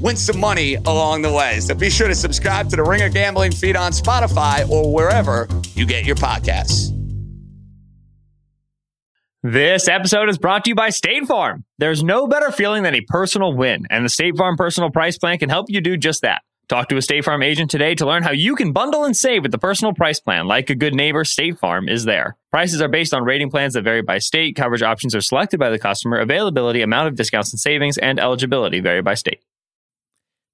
win some money along the way. So be sure to subscribe to the Ringer Gambling feed on Spotify or wherever you get your podcasts. This episode is brought to you by State Farm. There's no better feeling than a personal win, and the State Farm Personal Price Plan can help you do just that. Talk to a State Farm agent today to learn how you can bundle and save with the personal price plan. Like a good neighbor, State Farm is there. Prices are based on rating plans that vary by state. Coverage options are selected by the customer. Availability, amount of discounts and savings, and eligibility vary by state.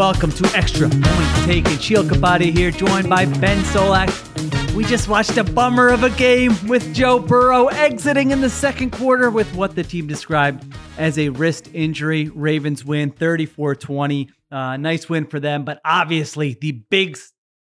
Welcome to Extra Point Taken. Sheil Kapadia here, joined by Ben Solak. We just watched a bummer of a game with Joe Burrow exiting in the second quarter with what the team described as a wrist injury. Ravens win 34 20. Uh, nice win for them, but obviously the big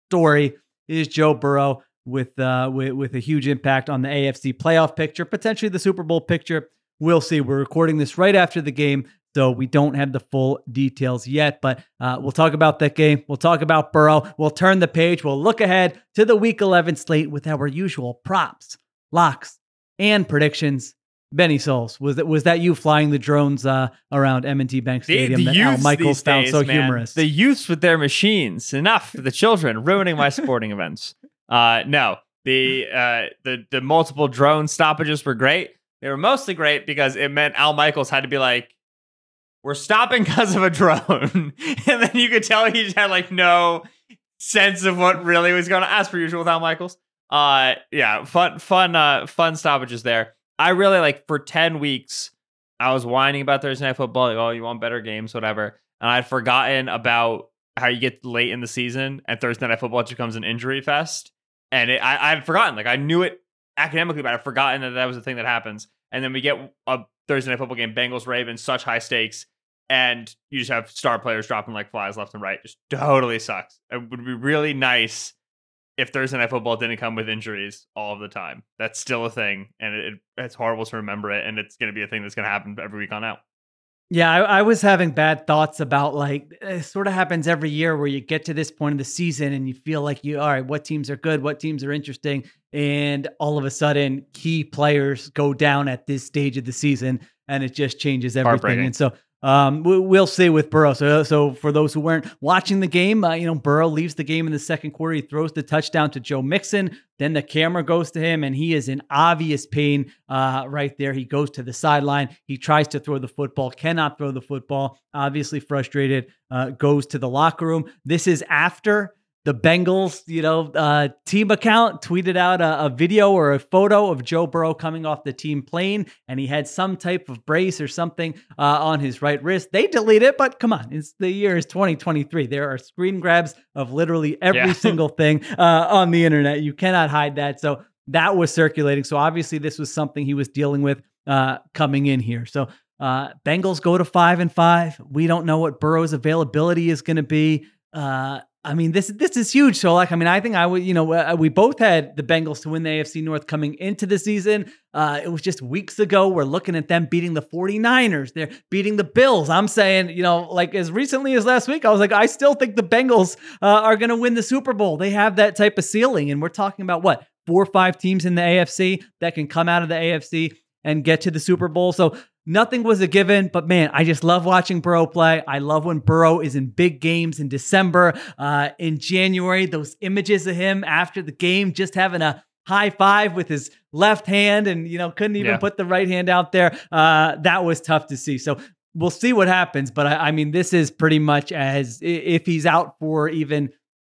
story is Joe Burrow with, uh, with, with a huge impact on the AFC playoff picture, potentially the Super Bowl picture. We'll see. We're recording this right after the game. So we don't have the full details yet, but uh, we'll talk about that game. We'll talk about Burrow. We'll turn the page. We'll look ahead to the Week 11 slate with our usual props, locks, and predictions. Benny Souls, was that was that you flying the drones uh, around M&T Bank Stadium the, the that Al Michaels found days, so man. humorous? The youths with their machines. Enough. For the children ruining my sporting events. Uh, no, the uh, the the multiple drone stoppages were great. They were mostly great because it meant Al Michaels had to be like, we're stopping because of a drone. and then you could tell he had like no sense of what really was going to ask for usual with Al Michaels. Uh yeah, fun fun uh fun stoppages there. I really like for 10 weeks I was whining about Thursday night football, like, oh, you want better games, whatever. And I'd forgotten about how you get late in the season and Thursday night football just becomes an injury fest. And it, I, I'd forgotten, like I knew it academically, but I'd forgotten that that was the thing that happens. And then we get a Thursday night football game, Bengals Ravens, such high stakes and you just have star players dropping like flies left and right. Just totally sucks. It would be really nice if Thursday Night Football didn't come with injuries all of the time. That's still a thing, and it, it it's horrible to remember it, and it's going to be a thing that's going to happen every week on out. Yeah, I, I, was having bad thoughts about like it sort of happens every year where you get to this point of the season and you feel like you all right, what teams are good, what teams are interesting, and all of a sudden key players go down at this stage of the season and it just changes everything. And so um, we'll see with Burrow. So, so for those who weren't watching the game, uh, you know, Burrow leaves the game in the second quarter. He throws the touchdown to Joe Mixon. Then the camera goes to him, and he is in obvious pain uh, right there. He goes to the sideline. He tries to throw the football, cannot throw the football. Obviously frustrated. Uh, goes to the locker room. This is after the Bengals, you know, uh, team account tweeted out a, a, video or a photo of Joe Burrow coming off the team plane, and he had some type of brace or something uh, on his right wrist. They delete it, but come on, it's the year is 2023. There are screen grabs of literally every yeah. single thing uh, on the internet. You cannot hide that. So that was circulating. So obviously, this was something he was dealing with uh, coming in here. So uh, Bengals go to five and five. We don't know what Burrow's availability is going to be. Uh, I mean, this this is huge. So, like, I mean, I think I would, you know, uh, we both had the Bengals to win the AFC North coming into the season. Uh, it was just weeks ago. We're looking at them beating the 49ers. They're beating the Bills. I'm saying, you know, like as recently as last week, I was like, I still think the Bengals uh, are going to win the Super Bowl. They have that type of ceiling. And we're talking about what, four or five teams in the AFC that can come out of the AFC and get to the Super Bowl. So, Nothing was a given, but man, I just love watching Burrow play. I love when Burrow is in big games in December, uh, in January. Those images of him after the game, just having a high five with his left hand and, you know, couldn't even Yeah. put the right hand out there. Uh, that was tough to see. So we'll see what happens. But I, I mean, this is pretty much as if he's out for even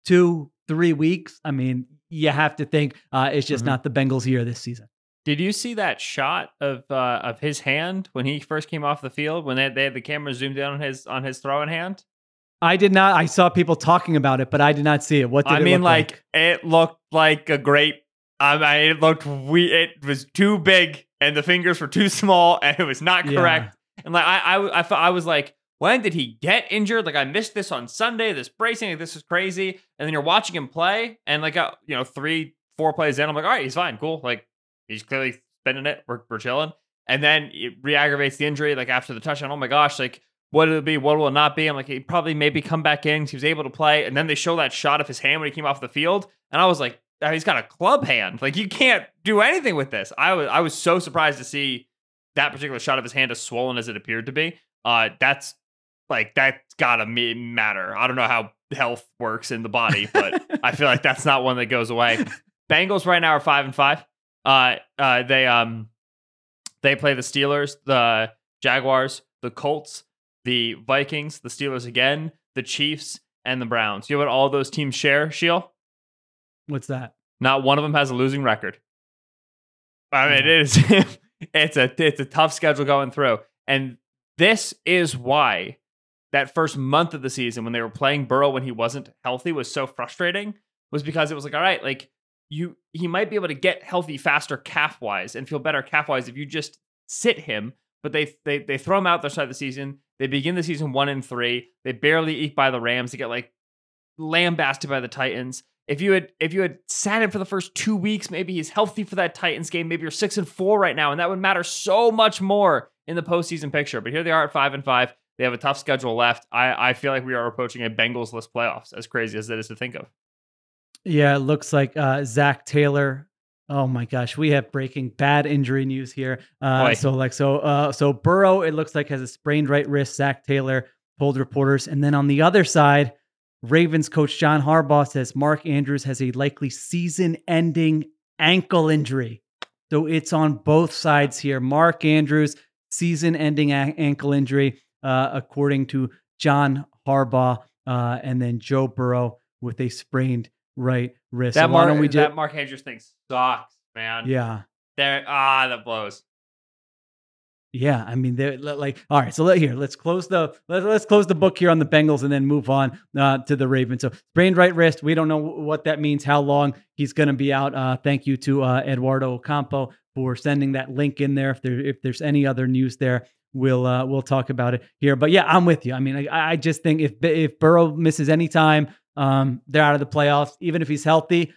two, three weeks. I mean, you have to think uh, it's just Mhm. not the Bengals year this season. Did you see that shot of uh, of his hand when he first came off the field when they, they had the camera zoomed in on his on his throwing hand? I did not. I saw people talking about it, but I did not see it. What did I mean, look like, it looked like a great. I mean, it looked we. It was too big, and the fingers were too small, and it was not Yeah. correct. And like, I, I, I, I was like, when did he get injured? Like, I missed this on Sunday. This bracing, like, this is crazy. And then you're watching him play, and like, uh, you know, three, four plays in, I'm like, all right, he's fine, cool. Like, he's clearly spinning it. We're, we're chilling. And then it re-aggravates the injury, like after the touchdown. Oh my gosh, like what will it be? What will it not be? I'm like, he probably maybe come back in. He was able to play. And then they show that shot of his hand when he came off the field. And I was like, "Oh, he's got a club hand. Like you can't do anything with this. I was I was so surprised to see that particular shot of his hand as swollen as it appeared to be. Uh, that's like that's gotta matter. I don't know how health works in the body, but I feel like that's not one that goes away. Bengals right now are five and five. Uh, uh, they um, they play the Steelers, the Jaguars, the Colts, the Vikings, the Steelers again, the Chiefs, and the Browns. You know what all those teams share, Sheil? What's that? Not one of them has a losing record. I mean, it is it's a it's a tough schedule going through, and this is why that first month of the season when they were playing Burrow when he wasn't healthy was so frustrating. Was because it was like, all right, like you he might be able to get healthy faster calf wise and feel better calf wise if you just sit him. But they they they throw him out their side of the season. They begin the season one and three. They barely eke by the Rams. They get like lambasted by the Titans. If you had if you had sat him for the first two weeks, maybe he's healthy for that Titans game. Maybe you're six and four right now, and that would matter so much more in the postseason picture. But here they are at five and five. They have a tough schedule left. I, I feel like we are approaching a Bengals list playoffs, as crazy as it is to think of. Yeah, it looks like uh, Zach Taylor. Oh my gosh, we have breaking bad injury news here. Uh, so like so uh, so Burrow, it looks like has a sprained right wrist. Zach Taylor told reporters, and then on the other side, Ravens coach John Harbaugh says Mark Andrews has a likely season-ending ankle injury. So it's on both sides here. Mark Andrews season-ending a- ankle injury, uh, according to John Harbaugh, uh, and then Joe Burrow with a sprained right wrist. That why Mark, don't we that? Mark Andrews thing sucks, man. Yeah, There, ah, that blows. yeah. I mean, they're like, all right. So let here, let's close the let, let's close the book here on the Bengals and then move on uh, to the Ravens. So sprained right wrist. We don't know what that means. How long he's going to be out. Uh, thank you to uh, Eduardo Ocampo for sending that link in there. If there if there's any other news there. We'll uh, we'll talk about it here, but yeah, I'm with you. I mean, I, I just think if if Burrow misses any time, um, they're out of the playoffs. Even if he's healthy,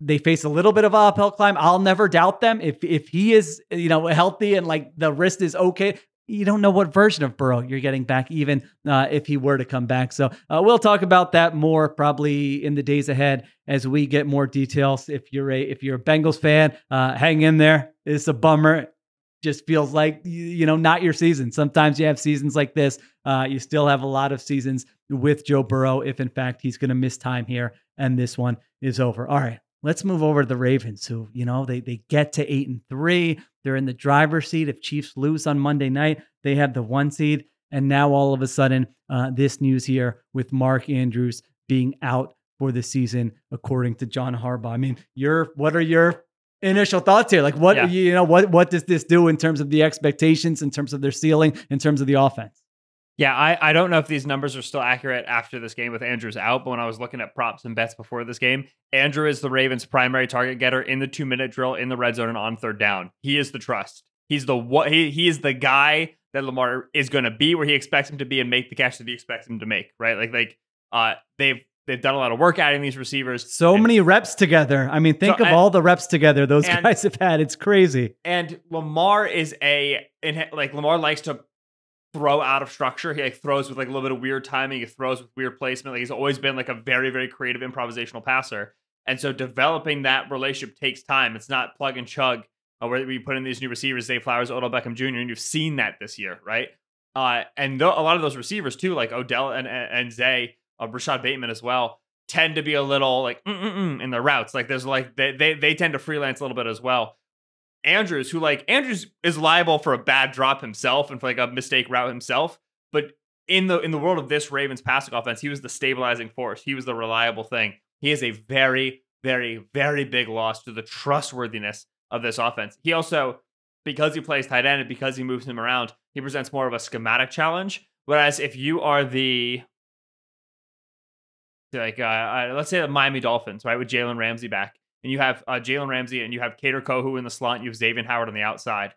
they face a little bit of a uphill climb. I'll never doubt them. If if he is, you know, healthy and like the wrist is okay, you don't know what version of Burrow you're getting back, even uh, if he were to come back. So uh, we'll talk about that more probably in the days ahead as we get more details. If you're a if you're a Bengals fan, uh, hang in there. It's a bummer. Just feels like you know not your season. Sometimes you have seasons like this. Uh, you still have a lot of seasons with Joe Burrow if in fact he's going to miss time here and this one is over. All right, let's move over to the Ravens, who you know they they get to eight and three. They're in the driver's seat. If Chiefs lose on Monday night, they have the one seed. And now all of a sudden, uh, this news here with Mark Andrews being out for the season, according to John Harbaugh. I mean, your what are your initial thoughts here? Like, what Yeah. you know, what what does this do in terms of the expectations, in terms of their ceiling, in terms of the offense? Yeah, I, I don't know if these numbers are still accurate after this game with Andrews out, but when I was looking at props and bets before this game, Andrew is the Ravens' primary target getter in the two minute drill in the red zone and on third down. He is the trust. He's the what he he is the guy that Lamar is going to be where he expects him to be and make the catch that he expects him to make. Right, like like uh they've they've done a lot of work adding these receivers. So and, many reps together. I mean, think So, of and- all the reps together those and- guys have had. It's crazy. and Lamar is a and like Lamar likes to throw out of structure. He like throws with like a little bit of weird timing. He throws with weird placement. Like he's always been like a very very creative improvisational passer. And so developing that relationship takes time. It's not plug and chug uh, where we put in these new receivers, Zay Flowers, Odell Beckham Jr. And you've seen that this year, right? Uh, and th- a lot of those receivers too, like Odell and and, and Zay, uh, Rashod Bateman as well. tend to be a little like in their routes. Like there's like they, they they tend to freelance a little bit as well. Andrews, who like Andrews is liable for a bad drop himself and for like a mistake route himself, but in the in the world of this Ravens passing offense, he was the stabilizing force. He was the reliable thing. He is a very, very, very big loss to the trustworthiness of this offense. He also, because he plays tight end and because he moves him around, he presents more of a schematic challenge. Whereas if you are the like uh, uh, let's say the Miami Dolphins, right, with Jalen Ramsey back, and you have uh, Jalen Ramsey and you have Kader Kohou in the slot, and you have Xavier Howard on the outside.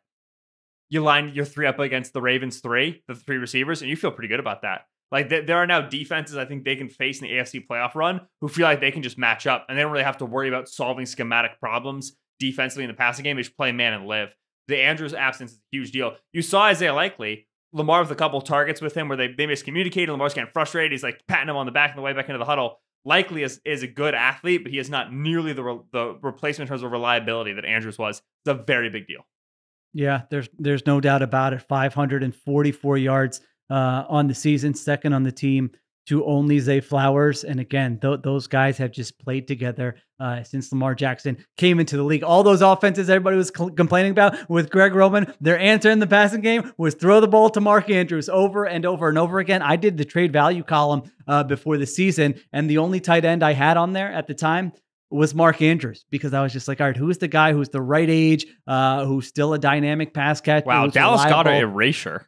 You line your three up against the Ravens three, the three receivers, and you feel pretty good about that. Like th- there are now defenses I think they can face in the AFC playoff run who feel like they can just match up and they don't really have to worry about solving schematic problems defensively in the passing game. They just play man and live. The Andrews absence is a huge deal. You saw Isaiah Likely, Lamar with a couple targets with him where they, they miscommunicated. Lamar's getting frustrated. He's like patting him on the back on the way back into the huddle. Likely is, is a good athlete, but he is not nearly the, re- the replacement in terms of reliability that Andrews was. It's a very big deal. Yeah, there's there's no doubt about it. 544 yards uh, on the season, second on the team to only Zay Flowers. And again, th- those guys have just played together uh, since Lamar Jackson came into the league. All those offenses everybody was cl- complaining about with Greg Roman, their answer in the passing game was throw the ball to Mark Andrews over and over and over again. I did the trade value column uh, before the season, and the only tight end I had on there at the time was Mark Andrews because I was just like, all right, who's the guy who's the right age, uh, who's still a dynamic pass catcher? Wow, Dallas got an erasure.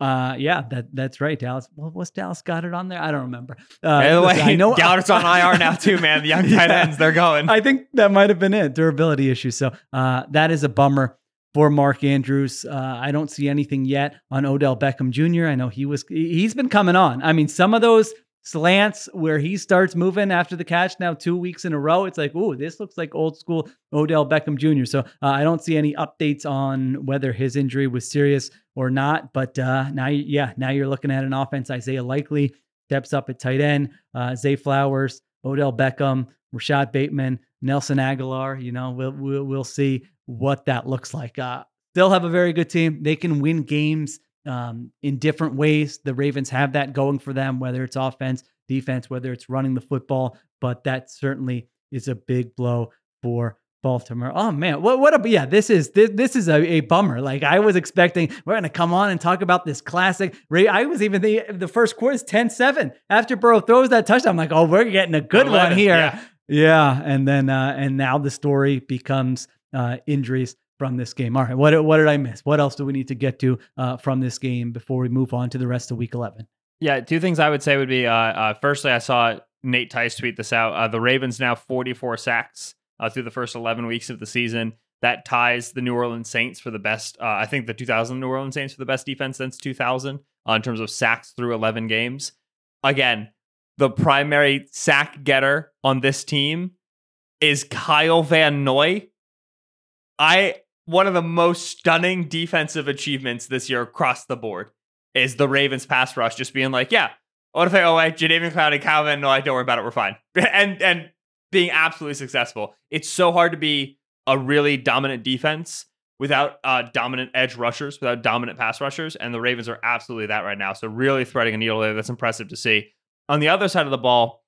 Uh, yeah, that that's right. Dallas. Well, was Dallas Goedert on there? I don't remember. Uh, the way, I know Goedert's on IR now too, man. The young tight ends, they're going. I think that might have been it. Durability issue. So uh, that is a bummer for Mark Andrews. Uh, I don't see anything yet on Odell Beckham Jr. I know he was he's been coming on. I mean, some of those slants where he starts moving after the catch now two weeks in a row. It's like, oh, this looks like old school Odell Beckham Jr. So uh, I don't see any updates on whether his injury was serious or not. But uh, now, yeah, now you're looking at an offense. Isaiah Likely steps up at tight end. Uh, Zay Flowers, Odell Beckham, Rashod Bateman, Nelson Agholor. You know, we'll we'll, we'll see what that looks like. Uh, they'll have a very good team. They can win games um, in different ways. The Ravens have that going for them, whether it's offense, defense, whether it's running the football. But that certainly is a big blow for Baltimore. Oh man, what what a yeah, this is this, this is a, a bummer. Like I was expecting we're gonna come on and talk about this classic. I was even the the first quarter is 10-7. After Burrow throws that touchdown, I'm like, oh, we're getting a good one here. Yeah. yeah. And then uh and now the story becomes uh injuries from this game. All right, what what did I miss? What else do we need to get to uh, from this game before we move on to the rest of Week 11? Yeah, two things I would say would be: uh, uh, firstly, I saw Nate Tice tweet this out. Uh, the Ravens now 44 sacks uh, through the first 11 weeks of the season. That ties the New Orleans Saints for the best. Uh, I think the 2000 New Orleans Saints for the best defense since 2000 in terms of sacks through 11 games. Again, the primary sack getter on this team is Kyle Van Noy. I one of the most stunning defensive achievements this year across the board is the Ravens pass rush just being like, yeah, what if I oh Jadeveon Clowney and Calvin? No, I don't worry about it. We're fine. and and being absolutely successful. It's so hard to be a really dominant defense without uh, dominant edge rushers, without dominant pass rushers, and the Ravens are absolutely that right now. So really threading a needle there. That's impressive to see. On the other side of the ball,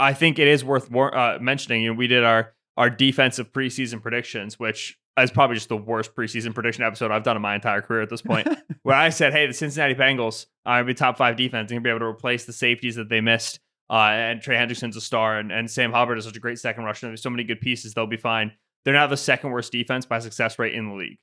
I think it is worth uh, mentioning. You know, we did our our defensive preseason predictions, which is probably just the worst preseason prediction episode I've done in my entire career at this point. where I said, "Hey, the Cincinnati Bengals are going to be top five defense and going to be able to replace the safeties that they missed." Uh, and Trey Hendrickson's a star, and, and Sam Hubbard is such a great second rusher. There's so many good pieces; they'll be fine. They're now the second worst defense by success rate in the league.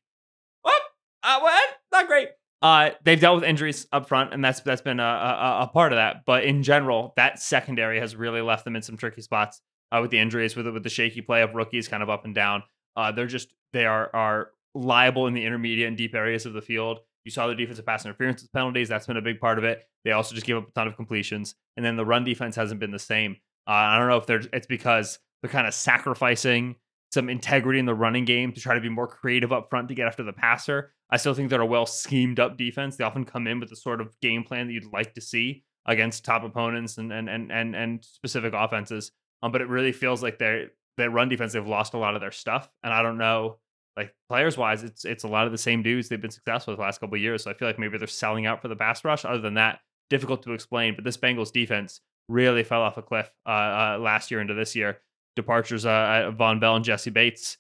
What? Uh, what? Not great. Uh, they've dealt with injuries up front, and that's that's been a, a, a, part of that. But in general, that secondary has really left them in some tricky spots uh, with the injuries, with with the shaky play of rookies, kind of up and down. Uh, they're just they are are liable in the intermediate and deep areas of the field. You saw the defensive pass interference penalties. That's been a big part of it. They also just gave up a ton of completions, and then the run defense hasn't been the same. Uh, I don't know if they're it's because they're kind of sacrificing some integrity in the running game to try to be more creative up front to get after the passer. I still think they're a well schemed up defense. They often come in with the sort of game plan that you'd like to see against top opponents and and and and, and specific offenses. Um, but it really feels like they're their run defense, they've lost a lot of their stuff. And I don't know, like players wise, it's it's a lot of the same dudes they've been successful the last couple years. So I feel like maybe they're selling out for the pass rush. Other than that, difficult to explain. But this Bengals defense really fell off a cliff uh, uh, last year into this year. Departures uh, Vonn Bell and Jessie Bates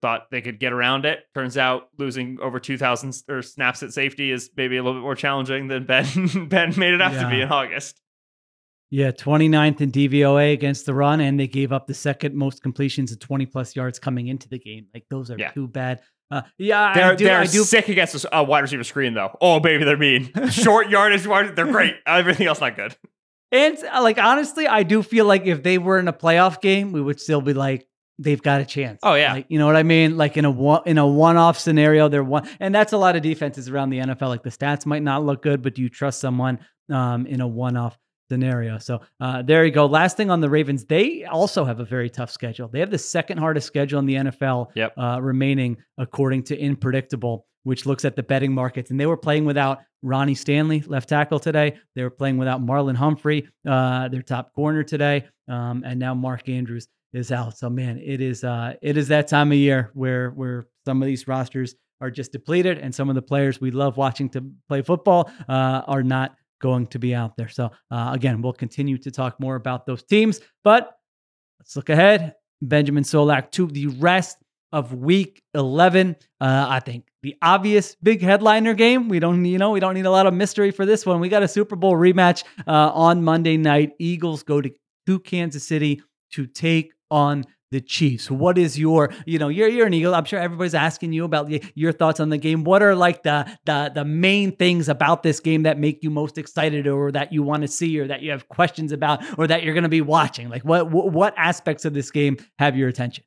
thought they could get around it. Turns out losing over 2,000 or snaps at safety is maybe a little bit more challenging than Ben Ben made it out yeah. to be in August. Yeah, 29th in DVOA against the run, and they gave up the second most completions of 20 plus yards coming into the game. Like those are yeah. too bad. Uh, yeah, they're, I do, they're I do. sick against a wide receiver screen though. Oh baby, they're mean. Short yardage, they're great. Everything else not good. And uh, like honestly, I do feel like if they were in a playoff game, we would still be like, they've got a chance. Oh yeah, like, you know what I mean? Like in a one in a one off scenario, they're one, and that's a lot of defenses around the NFL. Like the stats might not look good, but do you trust someone um, in a one off scenario? So uh, there you go. Last thing on the Ravens, they also have a very tough schedule. They have the second hardest schedule in the NFL, yep. uh, remaining according to Unpredictable, which looks at the betting markets, and they were playing without Ronnie Stanley, left tackle today. They were playing without Marlon Humphrey, uh, their top corner today, um, and now Mark Andrews is out. So man, it is uh it is that time of year where where some of these rosters are just depleted and some of the players we love watching to play football uh, are not going to be out there. So uh, again, we'll continue to talk more about those teams, but let's look ahead. Benjamin Solak to the rest of week 11. Uh, I think the obvious big headliner game. We don't, you know, we don't need a lot of mystery for this one. We got a Super Bowl rematch uh, on Monday night. Eagles go to, to Kansas City to take on the Chiefs. What is your, you know, you're you're an Eagle. I'm sure everybody's asking you about your thoughts on the game. What are like the the the main things about this game that make you most excited, or that you want to see, or that you have questions about, or that you're going to be watching? Like what what aspects of this game have your attention?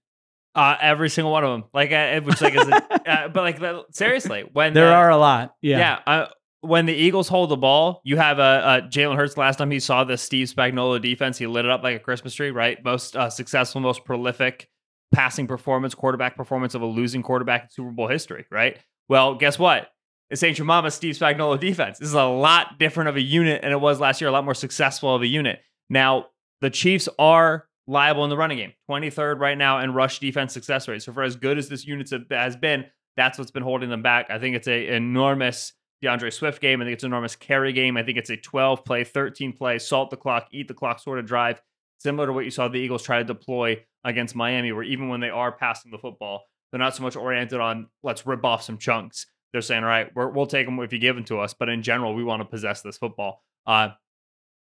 Uh, every single one of them, like, uh, which like is, a, uh, but like seriously, when there are a lot, yeah, yeah. Uh, when the Eagles hold the ball, you have a, a Jalen Hurts. Last time he saw the Steve Spagnuolo defense, he lit it up like a Christmas tree. Right, most uh, successful, most prolific passing performance, quarterback performance of a losing quarterback in Super Bowl history. Right. Well, guess what? It's St. Your Steve Spagnuolo defense. This is a lot different of a unit than it was last year. A lot more successful of a unit. Now the Chiefs are liable in the running game, 23rd right now in rush defense success rate. So for as good as this unit has been, that's what's been holding them back. I think it's a enormous D'Andre Swift game. I think it's an enormous carry game. I think it's a 12 play, 13 play, salt the clock, eat the clock sort of drive, similar to what you saw the Eagles try to deploy against Miami, where even when they are passing the football, they're not so much oriented on let's rip off some chunks. They're saying, all right, we will take them if you give them to us. But in general, we want to possess this football. Uh,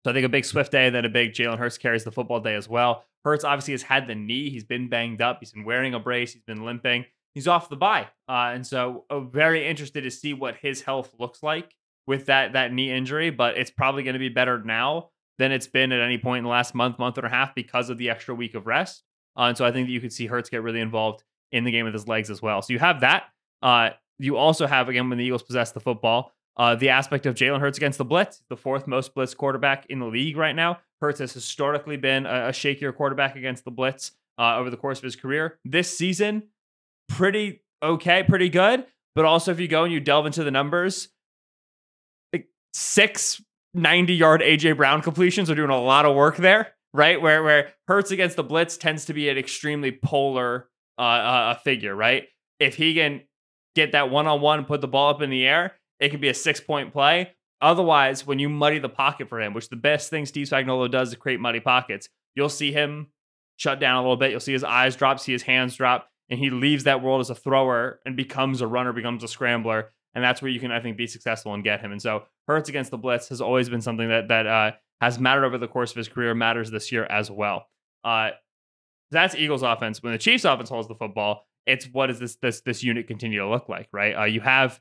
so I think a big Swift day, then a big Jalen Hurts carries the football day as well. Hurts obviously has had the knee. He's been banged up. He's been wearing a brace. He's been limping he's off the bye, uh, and so uh, very interested to see what his health looks like with that that knee injury. But it's probably going to be better now than it's been at any point in the last month, month and a half because of the extra week of rest. Uh, and so I think that you could see Hurts get really involved in the game with his legs as well. So you have that. Uh, you also have again when the Eagles possess the football. Uh, the aspect of Jalen Hurts against the blitz, the fourth most blitz quarterback in the league right now. Hurts has historically been a, a shakier quarterback against the blitz uh, over the course of his career. This season, pretty okay, pretty good. But also, if you go and you delve into the numbers, like six 90 yard AJ Brown completions are doing a lot of work there, right? Where where Hurts against the blitz tends to be an extremely polar uh, uh, figure, right? If he can get that one on one, put the ball up in the air, it can be a six point play. Otherwise, when you muddy the pocket for him, which the best thing Steve Spagnuolo does is create muddy pockets, you'll see him shut down a little bit. You'll see his eyes drop, see his hands drop and he leaves that world as a thrower and becomes a runner, becomes a scrambler, and that's where you can, I think, be successful and get him. And so Hurts against the blitz has always been something that that uh, has mattered over the course of his career, matters this year as well. Uh, that's Eagles offense. When the Chiefs offense holds the football, it's what does this this this unit continue to look like, right? Uh, you have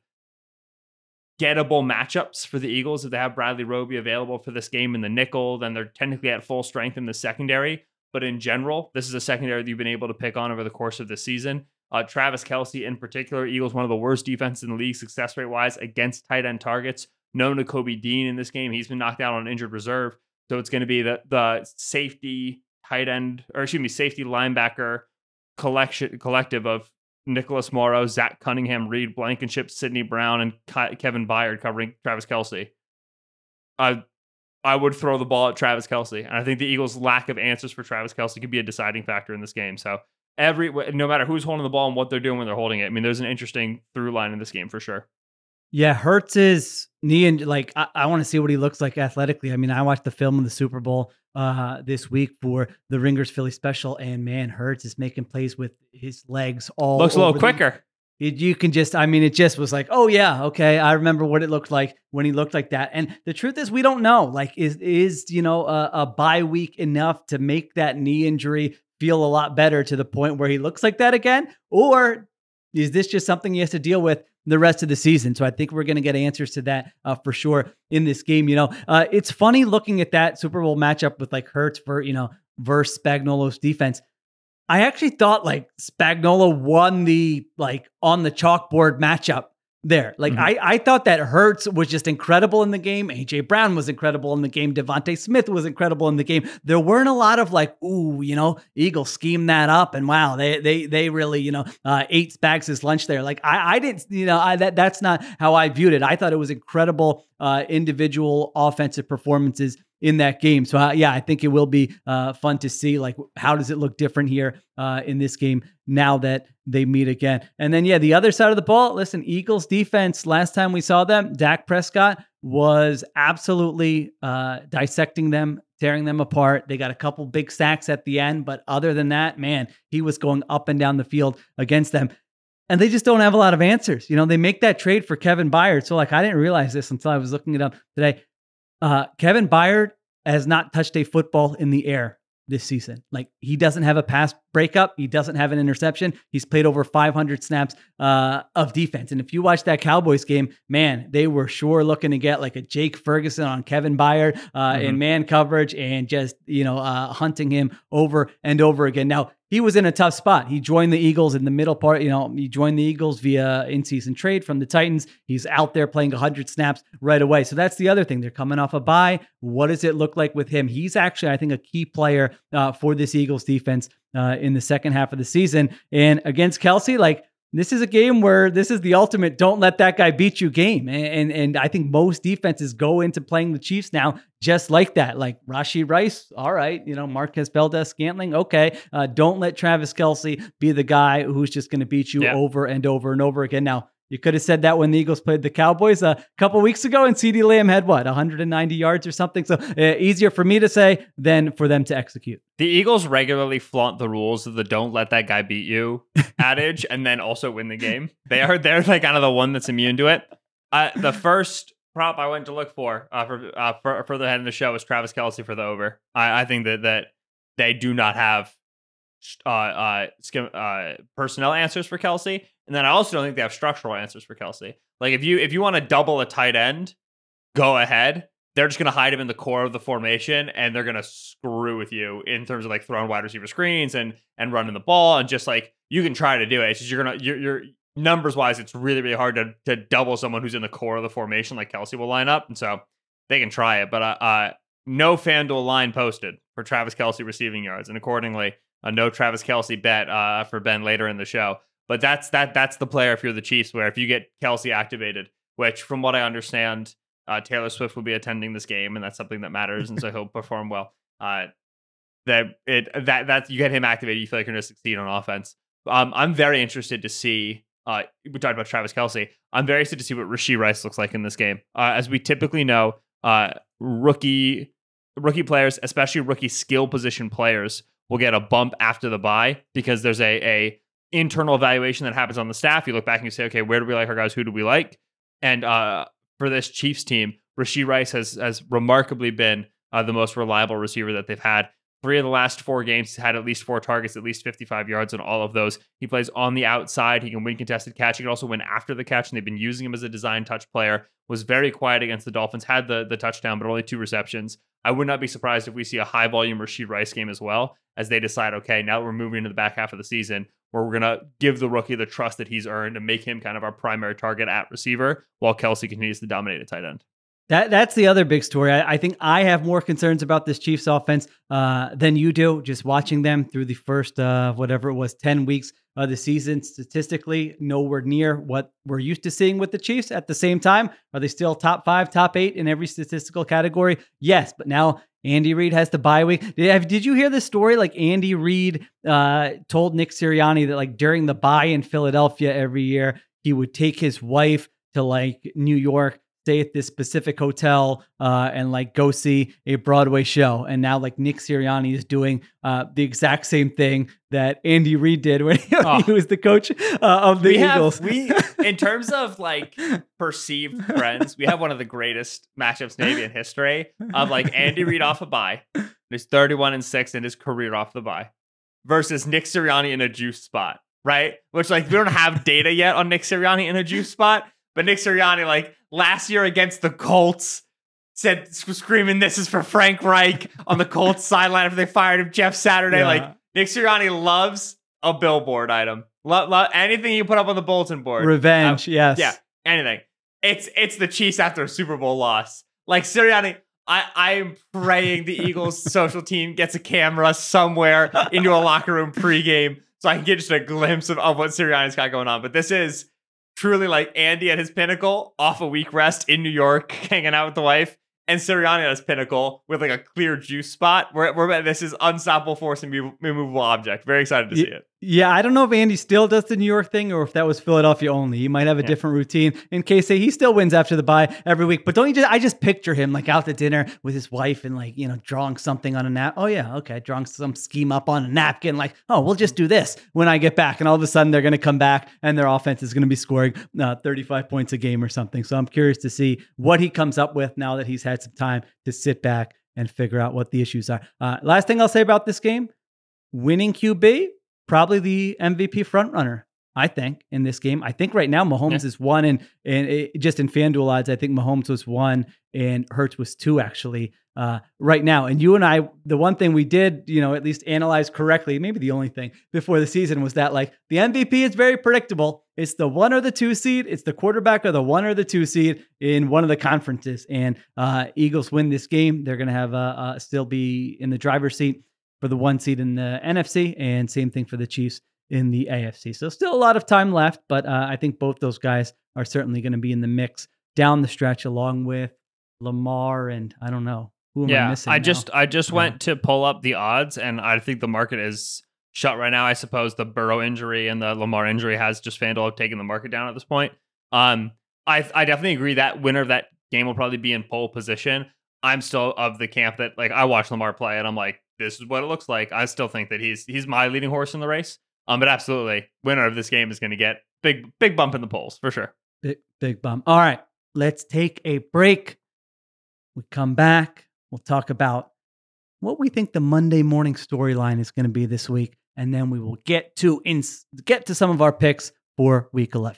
gettable matchups for the Eagles if they have Bradley Roby available for this game in the nickel, then they're technically at full strength in the secondary. But in general, this is a secondary that you've been able to pick on over the course of the season. Uh, Travis Kelce, in particular, Eagles one of the worst defenses in the league success rate wise against tight end targets. No Nakobe Dean in this game. He's been knocked out on injured reserve. So it's going to be the the safety tight end, or excuse me, safety linebacker collection collective of Nicholas Morrow, Zach Cunningham, Reed Blankenship, Sydney Brown, and Kevin Byard covering Travis Kelce. Uh, I would throw the ball at Travis Kelce. And I think the Eagles' lack of answers for Travis Kelce could be a deciding factor in this game. So every no matter who's holding the ball and what they're doing when they're holding it, I mean, there's an interesting through line in this game for sure. Yeah, Hurts's knee and like I, I want to see what he looks like athletically. I mean, I watched the film of the Super Bowl uh, this week for the Ringers Philly special, and man, Hurts is making plays with his legs all Looks a little quicker. It, you can just, I mean, it just was like, oh yeah, okay. I remember what it looked like when he looked like that. And the truth is, we don't know. Like, is is you know a, a bye week enough to make that knee injury feel a lot better to the point where he looks like that again, or is this just something he has to deal with the rest of the season? So I think we're going to get answers to that uh, for sure in this game. You know, uh, it's funny looking at that Super Bowl matchup with like Hurts for you know versus Spagnuolo's defense. I actually thought like Spagnuolo won the like on the chalkboard matchup there. Like Mhm. I, I thought that Hurts was just incredible in the game. AJ Brown was incredible in the game. DeVonta Smith was incredible in the game. There weren't a lot of like, ooh, you know, Eagles schemed that up and wow, they they they really, you know, uh, ate Spags' lunch there. Like I, I didn't, you know, I that that's not how I viewed it. I thought it was incredible uh, individual offensive performances in that game. So uh, yeah, I think it will be uh, fun to see like how does it look different here uh, in this game now that they meet again. And then yeah, the other side of the ball. Listen, Eagles defense. Last time we saw them, Dak Prescott was absolutely uh, dissecting them. Tearing them apart. They got a couple big sacks at the end, but other than that, man, he was going up and down the field against them and they just don't have a lot of answers. You know, they make that trade for Kevin Byard. So, like, I didn't realize this until I was looking it up today. Uh, Kevin Byard has not touched a football in the air this season. Like, he doesn't have a pass breakup. He doesn't have an interception. He's played over 500 snaps uh, of defense. And if you watch that Cowboys game, man, they were sure looking to get like a Jake Ferguson on Kevin Byard uh, in Mhm. man coverage and just, you know, uh, hunting him over and over again. Now, he was in a tough spot. He joined the Eagles in the middle part. You know, he joined the Eagles via in-season trade from the Titans. He's out there playing 100 snaps right away. So that's the other thing. They're coming off a bye. What does it look like with him? He's actually, I think, a key player uh, for this Eagles defense uh, in the second half of the season. And against Kelce, like this is a game where this is the ultimate don't let that guy beat you game. And, and and I think most defenses go into playing the Chiefs now just like that. Like Rashee Rice, all right, you know, Marquez Valdes-Scantling, okay. Uh, don't let Travis Kelce be the guy who's just going to beat you Yeah. over and over and over again. Now, you could have said that when the Eagles played the Cowboys a couple weeks ago, and CeeDee Lamb had what 190 yards or something. So uh, easier for me to say than for them to execute. The Eagles regularly flaunt the rules of the "don't let that guy beat you" adage, and then also win the game. They are they're like kind of the one that's immune to it. Uh, the first prop I went to look for uh, for, uh, for further ahead in the show was Travis Kelce for the over. I, I think that that they do not have uh, uh, uh, personnel answers for Kelce, and then I also don't think they have structural answers for Kelce. Like if you if you want to double a tight end, go ahead. They're just going to hide him in the core of the formation, and they're going to screw with you in terms of like throwing wide receiver screens and and running the ball, and just like you can try to do it. It's just you're gonna you're, you're numbers wise, it's really really hard to to double someone who's in the core of the formation like Kelce will line up, and so they can try it. But uh, uh no FanDuel line posted for Travis Kelce receiving yards, and accordingly, a no Travis Kelce bet uh, for Ben later in the show. But that's that that's the player if you're the Chiefs, where if you get Kelce activated, which from what I understand, uh, Taylor Swift will be attending this game, and that's something that matters, and so he'll perform well. Uh, that it that that you get him activated, you feel like you're going to succeed on offense. Um, I'm very interested to see. Uh, we talked about Travis Kelce. I'm very interested to see what Rashee Rice looks like in this game. Uh, as we typically know, uh, rookie rookie players, especially rookie skill position players, will get a bump after the bye because there's a a internal evaluation that happens on the staff. You look back and you say, okay, where do we like our guys? Who do we like? And uh, for this Chiefs team, Rashee Rice has has remarkably been uh, the most reliable receiver that they've had. Three of the last four games, he's had at least four targets, at least 55 yards in all of those. He plays on the outside. He can win contested catch. He can also win after the catch, and they've been using him as a design touch player. Was very quiet against the Dolphins, had the, the touchdown, but only two receptions. I would not be surprised if we see a high volume Rashee Rice game as well, as they decide, okay, now that we're moving into the back half of the season, where we're going to give the rookie the trust that he's earned and make him kind of our primary target at receiver, while Kelce continues to dominate at tight end. That that's the other big story. I, I think I have more concerns about this Chiefs offense uh, than you do. Just watching them through the first uh, whatever it was, ten weeks of the season, statistically nowhere near what we're used to seeing with the Chiefs. At the same time, are they still top five, top eight in every statistical category? Yes, but now Andy Reid has the bye week. Did, have- did you hear this story? Like Andy Reid uh, told Nick Sirianni that like during the bye in Philadelphia every year, he would take his wife to like New York stay at this specific hotel uh, and like go see a Broadway show. And now like Nick Sirianni is doing uh, the exact same thing that Andy Reid did when he, Oh. he was the coach uh, of the we Eagles. have we in terms of like perceived friends, we have one of the greatest matchups maybe in history of like Andy Reid off a bye, who's 31 and 6 in his career off the bye, versus Nick Sirianni in a juice spot, right? Which like we don't have data yet on Nick Sirianni in a juice spot, but Nick Sirianni like last year against the Colts said screaming this is for Frank Reich on the Colts sideline after they fired him Jeff Saturday Yeah. like Nick Sirianni loves a billboard item. Lo- lo- anything you put up on the bulletin board. Revenge, uh, yes. Yeah, anything. It's it's the Chiefs after a Super Bowl loss. Like Sirianni, I I'm praying the Eagles social team gets a camera somewhere into a locker room pregame so I can get just a glimpse of, of what Sirianni's got going on. But this is truly like Andy at his pinnacle, off a week rest in New York, hanging out with the wife, and Sirianni at his pinnacle with like a clear juice spot. Where, where this is unstoppable force and mov- immovable object. Very excited to see it. Yeah, I don't know if Andy still does the New York thing or if that was Philadelphia only. He might have a Yeah. different routine. In case he still wins after the bye every week. But don't you just I just picture him like out to dinner with his wife and like, you know, drawing something on a nap. Oh yeah, okay, drawing some scheme up on a napkin, like, oh, we'll just do this when I get back. And all of a sudden they're gonna come back and their offense is gonna be scoring uh, 35 points a game or something. So I'm curious to see what he comes up with now that he's had some time to sit back and figure out what the issues are. Uh, last thing I'll say about this game winning QB, probably the MVP frontrunner. I think in this game, I think right now Mahomes is one, and and it, just in FanDuel odds, I think Mahomes was one and Hurts was two actually uh, right now. And you and I, the one thing we did, you know, at least analyze correctly, maybe the only thing before the season was that like the MVP is very predictable. It's the one or the two seed. It's the quarterback or the one or the two seed in one of the conferences. And uh, Eagles win this game, they're going to have uh, uh, still be in the driver's seat for the one seed in the NFC, and same thing for the Chiefs in the AFC. So still a lot of time left, but uh, I think both those guys are certainly going to be in the mix down the stretch, along with Lamar and I don't know who am I yeah, missing. I now? just I just Yeah. went to pull up the odds, and I think the market is shut right now. I suppose the Burrow injury and the Lamar injury has just FanDuel taken the market down at this point. Um, I I definitely agree that winner of that game will probably be in pole position. I'm still of the camp that like I watch Lamar play, and I'm like, this is what it looks like. I still think that he's he's my leading horse in the race. Um, but absolutely, winner of this game is going to get big big bump in the polls for sure. big big bum. All right, let's take a break. We come back. We'll talk about what we think the Monday morning storyline is going to be this week, and then we will get to ins- get to some of our picks for Week 11.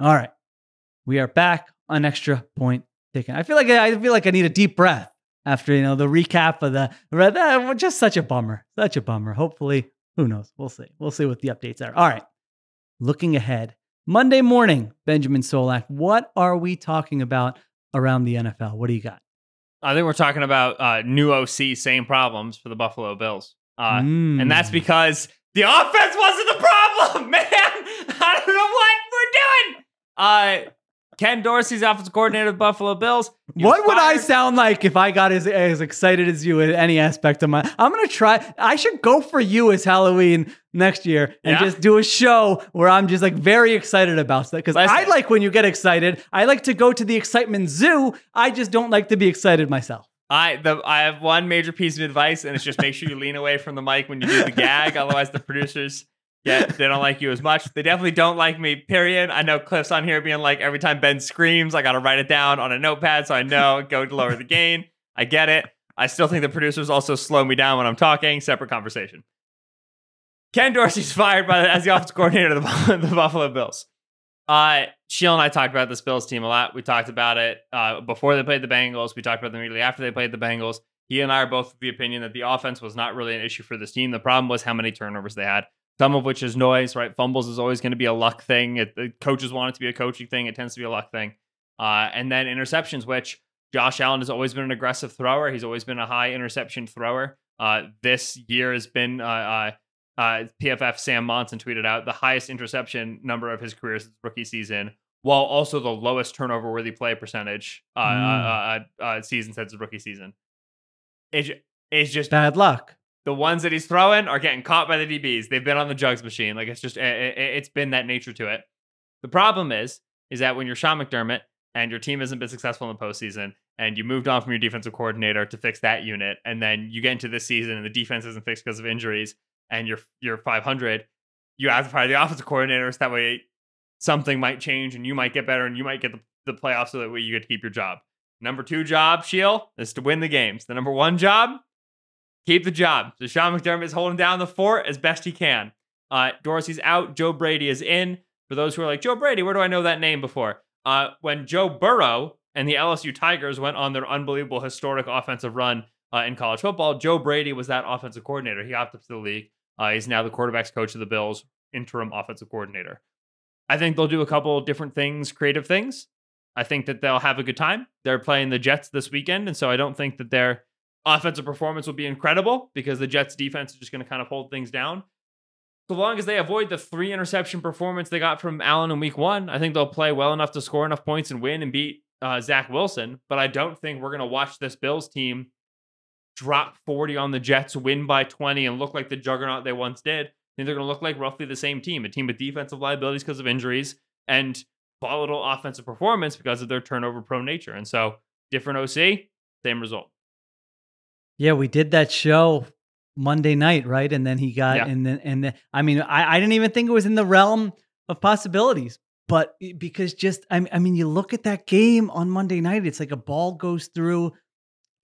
All right. We are back on extra point taken. I feel like I feel like I need a deep breath after you know the recap of the that- just such a bummer. Such a bummer. Hopefully, who knows? We'll see. We'll see what the updates are. All right. Looking ahead. Monday morning, Benjamin Solak, what are we talking about around the NFL? What do you got? I think we're talking about uh, new OC, same problems for the Buffalo Bills. Uh, Mm. And that's because the offense wasn't the problem, man. I don't know what we're doing. Uh, Ken Dorsey's offensive coordinator of the Buffalo Bills. He What would I sound like if I got as, as excited as you in any aspect of my? I'm gonna try. I should go for you as Halloween next year and Yeah? just do a show where I'm just like very excited about stuff because I like when you get excited. I like to go to the excitement zoo. I just don't like to be excited myself. I the I have one major piece of advice, and it's just make sure you lean away from the mic when you do the gag. Otherwise, the producers get they don't like you as much. They definitely don't like me. Period. I know Cliff's on here being like every time Ben screams, I got to write it down on a notepad so I know go to lower the gain. I get it. I still think the producers also slow me down when I'm talking. Separate conversation. Ken Dorsey's fired by the, as the offensive coordinator of the, the Buffalo Bills. Uh, Sheil and I talked about this Bills team a lot. We talked about it uh, before they played the Bengals. We talked about them immediately after they played the Bengals. He and I are both of the opinion that the offense was not really an issue for this team. The problem was how many turnovers they had. Some of which is noise, right? Fumbles is always going to be a luck thing. It, the coaches want it to be a coaching thing. It tends to be a luck thing. Uh, and then interceptions, which Josh Allen has always been an aggressive thrower. He's always been a high interception thrower. Uh, this year has been uh, uh, uh, PFF Sam Monson tweeted out the highest interception number of his career since rookie season, while also the lowest turnover worthy play percentage uh, Mm. uh, uh, uh, season since rookie season. Ju- it's just Bad luck. The ones that he's throwing are getting caught by the DBs. They've been on the jugs machine. Like it's just it, it, it's been that nature to it. The problem is is that when you're Sean McDermott and your team hasn't been successful in the postseason and you moved on from your defensive coordinator to fix that unit and then you get into this season and the defense isn't fixed because of injuries and you're you're 500 you have to fire the offensive coordinators that way something might change and you might get better and you might get the, the playoffs so that way you get to keep your job number two job Sheil is to win the games the number one job keep the job. So Sean McDermott is holding down the fort as best he can. Uh, Dorsey's out. Joe Brady is in. For those who are like, Joe Brady, where do I know that name before? Uh, when Joe Burrow and the LSU Tigers went on their unbelievable historic offensive run uh, in college football, Joe Brady was that offensive coordinator. He opted to the league. Uh, he's now the quarterback's coach of the Bills, interim offensive coordinator. I think they'll do a couple different things, creative things. I think that they'll have a good time. They're playing the Jets this weekend, and so I don't think that their offensive performance will be incredible because the Jets defense is just going to kind of hold things down. So long as they avoid the three interception performance they got from Allen in week one, I think they'll play well enough to score enough points and win and beat uh, Zach Wilson. But I don't think we're going to watch this Bills team drop 40 on the Jets, win by 20, and look like the juggernaut they once did. I think they're going to look like roughly the same team, a team with defensive liabilities because of injuries and volatile offensive performance because of their turnover prone nature. And so, different OC, same result. Yeah, we did that show Monday night, right? And then he got, Yeah. and then, and then, I mean, I, I didn't even think it was in the realm of possibilities, but because just, I, I mean, you look at that game on Monday night, it's like a ball goes through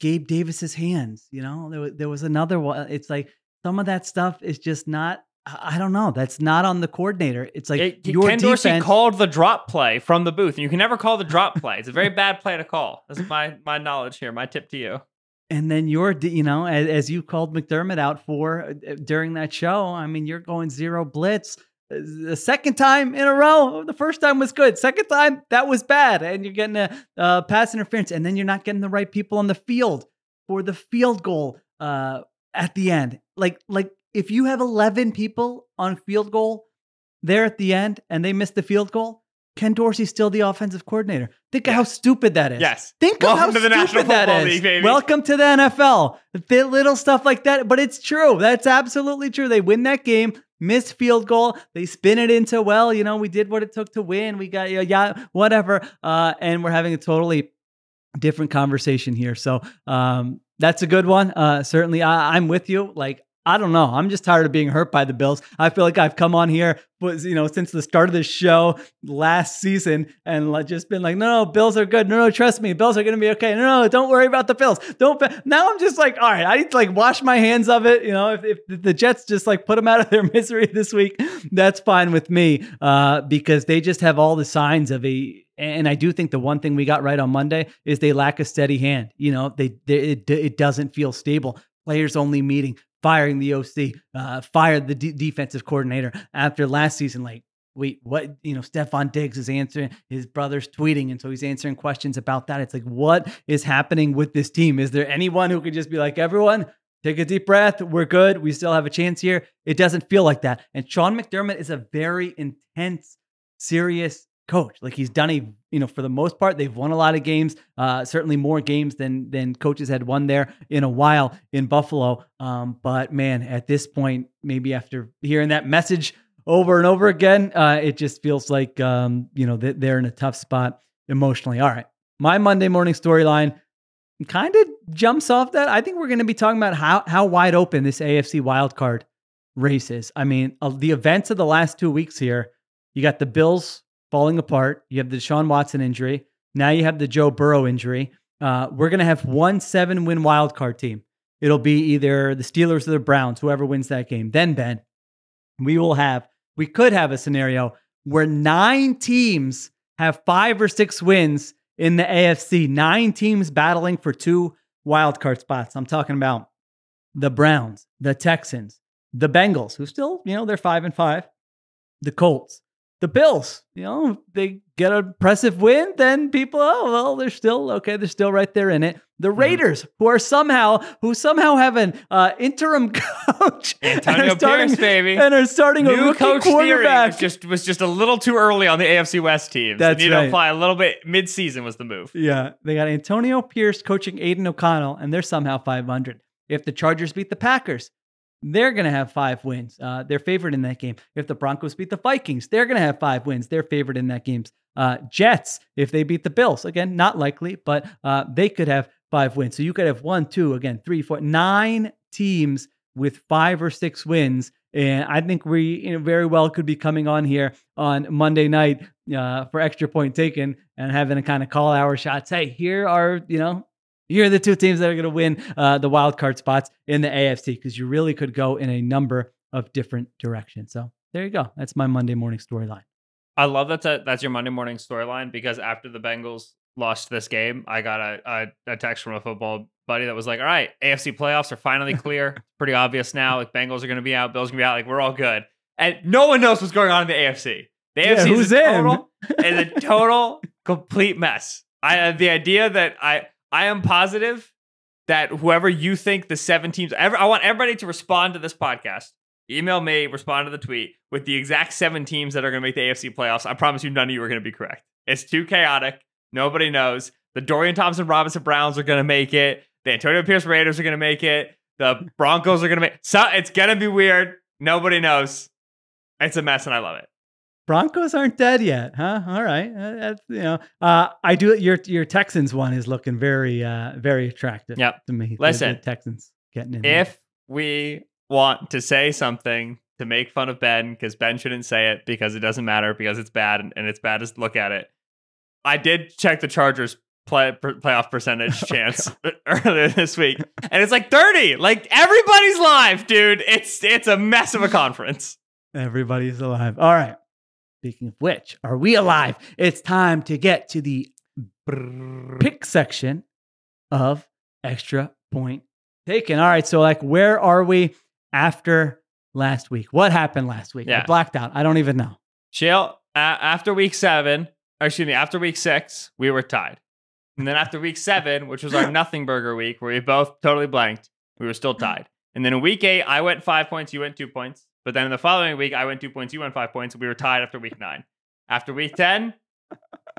Gabe Davis's hands. You know, there was, there was another one. It's like some of that stuff is just not. I don't know. That's not on the coordinator. It's like It- your Ken Dorsey defense. called the drop play from the booth, and you can never call the drop play. It's a very bad play to call. That's my my knowledge here. My tip to you. And then you're, you know, as, as you called McDermott out for uh, during that show. I mean, you're going zero blitz. Uh, The second time in a row, the first time was good. Second time, that was bad. And you're getting a uh, pass interference, and then you're not getting the right people on the field for the field goal uh, at the end. Like, like if you have 11 people on field goal there at the end and they miss the field goal, Ken Dorsey's still the offensive coordinator. Think of how stupid that is. Yes. Think Welcome of how to the National stupid that Football is. League, baby. Welcome to the NFL. The little stuff like that, but it's true. That's absolutely true. They win that game, miss field goal. They spin it into well, you know, we did what it took to win. We got yeah, yeah whatever. Uh, and we're having a totally different conversation here. So um, that's a good one. Uh, certainly, I, I'm with you. Like. I don't know. I'm just tired of being hurt by the Bills. I feel like I've come on here, you know, since the start of this show last season, and just been like, no, no, Bills are good. No, no, trust me, Bills are going to be okay. No, no, don't worry about the Bills. Don't. Now I'm just like, all right, I need to like wash my hands of it. You know, if, if the Jets just like put them out of their misery this week, that's fine with me, uh, because they just have all the signs of a and I do think the one thing we got right on Monday is they lack a steady hand. You know, they, they it, it doesn't feel stable. Players only meeting, firing the OC, uh, fired the d- defensive coordinator after last season. Like, wait, what? You know, Stefon Diggs is answering his brother's tweeting, and so he's answering questions about that. It's like, what is happening with this team? Is there anyone who could just be like, everyone? Take a deep breath. We're good. We still have a chance here. It doesn't feel like that. And Sean McDermott is a very intense, serious coach. Like he's done a, you know, for the most part, they've won a lot of games. Uh, certainly more games than than coaches had won there in a while in Buffalo. Um, but man, at this point, maybe after hearing that message over and over again, uh, it just feels like um, you know they're in a tough spot emotionally. All right, my Monday morning storyline kind of jumps off that. I think we're going to be talking about how how wide open this AFC wildcard race is. I mean, uh, the events of the last two weeks here. You got the Bills falling apart. You have the Deshaun Watson injury. Now you have the Joe Burrow injury. Uh, we're going to have one seven win wildcard team. It'll be either the Steelers or the Browns, whoever wins that game. Then, Ben, we will have, we could have a scenario where nine teams have five or six wins in the AFC, nine teams battling for two wildcard spots. I'm talking about the Browns, the Texans, the Bengals, who still, you know, they're five and five, the Colts, the Bills, you know, they get an impressive win, then people, oh well, they're still okay. They're still right there in it. The mm-hmm. Raiders, mm-hmm. who are somehow who somehow have an uh, interim coach, Antonio starting, Pierce, baby, and are starting New a rookie coach quarterback. Was just was just a little too early on the AFC West team. That's need right. to apply a little bit mid-season was the move. Yeah, they got Antonio Pierce coaching Aidan O'Connell, and they're somehow 500. If the Chargers beat the Packers, they're going to have five wins. Uh, they're favored in that game. If the Broncos beat the Vikings, they're going to have five wins. They're favored in that game. Uh, Jets, if they beat the Bills, again, not likely, but uh, they could have five wins. So you could have one, two, again, three, four, nine teams with five or six wins. And I think we you know, very well could be coming on here on Monday night uh, for extra point taken and having a kind of call our shots. Hey, here are, you know, here are the two teams that are going to win uh, the wild card spots in the AFC because you really could go in a number of different directions. So there you go. That's my Monday morning storyline. I love that that's your Monday morning storyline because after the Bengals lost this game, I got a, a, a, text from a football buddy that was like, "All right, AFC playoffs are finally clear. Pretty obvious now. Like Bengals are going to be out, Bills going to be out. Like we're all good." And no one knows what's going on in the AFC. The AFC yeah, who's is a total, is a total complete mess. I have the idea that I I am positive that whoever you think the seven teams, I want everybody to respond to this podcast. Email me, respond to the tweet with the exact seven teams that are going to make the AFC playoffs. I promise you, none of you are going to be correct. It's too chaotic. Nobody knows. The Dorian Thompson Robinson Browns are going to make it. The Antonio Pierce Raiders are going to make it. The Broncos are going to make. So it's going to be weird. Nobody knows. It's a mess, and I love it. Broncos aren't dead yet, huh? All right, uh, you know, uh, I do. Your your Texans one is looking very uh, very attractive. Yep. to me. Listen, the, the Texans getting in. If there. we want to say something to make fun of Ben, because Ben shouldn't say it because it doesn't matter because it's bad and, and it's bad to look at it. I did check the Chargers play playoff percentage oh, chance earlier this week, and it's like thirty. Like everybody's live, dude. It's it's a mess of a conference. Everybody's alive. All right. Speaking of which, are we alive? It's time to get to the pick section of extra point taken. All right, so like, where are we after last week? What happened last week? Yeah. I blacked out. I don't even know. Chill. Uh, after week seven, or excuse me, after week six, we were tied. And then after week seven, which was our nothing burger week, where we both totally blanked, we were still tied. And then in week eight, I went five points, you went two points. But then in the following week, I went two points, you went five points. We were tied after week nine. After week 10,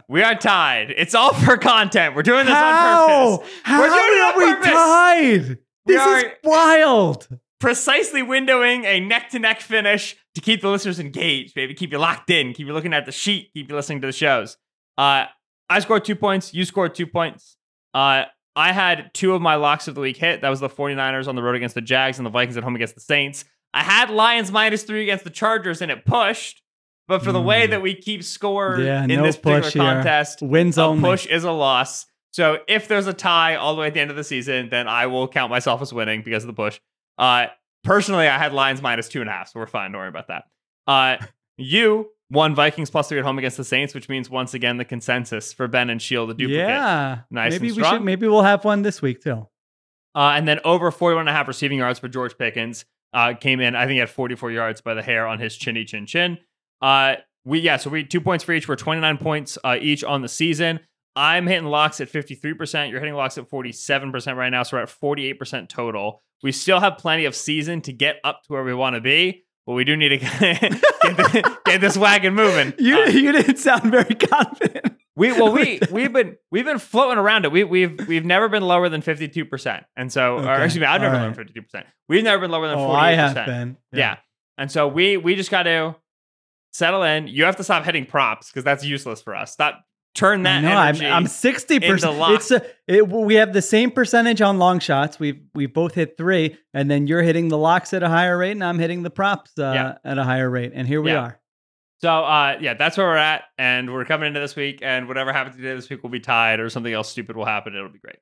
we are tied. It's all for content. We're doing this How? on purpose. How we're doing are we tied? This is wild. Precisely windowing a neck to neck finish to keep the listeners engaged, baby. Keep you locked in. Keep you looking at the sheet. Keep you listening to the shows. Uh, I scored two points. You scored two points. Uh, I had two of my locks of the week hit. That was the 49ers on the road against the Jags and the Vikings at home against the Saints. I had Lions minus three against the Chargers and it pushed. But for the way hmm. that we keep score yeah, in no this particular contest, wins a only. push is a loss. So if there's a tie all the way at the end of the season, then I will count myself as winning because of the push. Uh, personally, I had Lions minus two and a half, so we're fine. Don't worry about that. Uh, you won Vikings plus three at home against the Saints, which means once again the consensus for Ben and Sheil, the duplicate. Yeah, nice. Maybe we should. Maybe we'll have one this week too. Uh, and then over 41 and a half receiving yards for George Pickens uh, came in. I think he had 44 yards by the hair on his chinny chin chin. Uh, we yeah, so we two points for each. We're 29 points uh, each on the season. I'm hitting locks at 53%. You're hitting locks at 47% right now. So we're at 48% total. We still have plenty of season to get up to where we want to be. but we do need to get, the, get this wagon moving. You Uh, you didn't sound very confident. We well we we've been we've been floating around it. We we've we've never been lower than fifty two percent, and so or excuse me, I've never all been lower right. than fifty two percent. We've never been lower than Oh, forty I eight have percent. been. Yeah. and so we we just got to settle in. You have to stop hitting props because that's useless for us. Stop turn that No, I'm. I'm sixty percent. It's a, it, we have the same percentage on long shots. We've we both hit three, and then you're hitting the locks at a higher rate, and I'm hitting the props uh, Yeah. at a higher rate. And here we Yeah. are. So uh, yeah, that's where we're at, and we're coming into this week, and whatever happens today this week will be tied, or something else stupid will happen. It'll be great.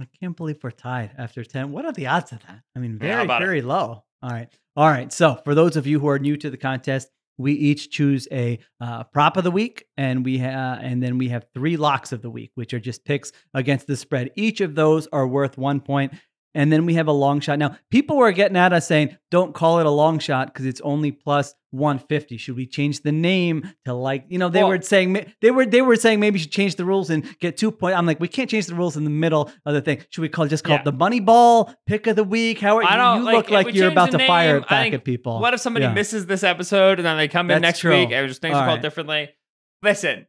I can't believe we're tied after 10. What are the odds of that? I mean, Yeah, very, it? very low. All right. All right. So, for those of you who are new to the contest, we each choose a uh, prop of the week, and we ha- and then we have three locks of the week, which are just picks against the spread. Each of those are worth one point, and then we have a long shot. Now, people were getting at us saying, "Don't call it a long shot because it's only plus 150." Should we change the name to like you know they Well- were saying they were they were saying maybe you should change the rules and get two point. I'm like, we can't change the rules in the middle of the thing. Should we call just call Yeah. it the money ball pick of the week? How are I you? don't- You like, look like you're about to fire name, it I back at people. What if somebody Yeah. misses this episode and then they come in That's next true. week and just things are All called right. differently? Listen,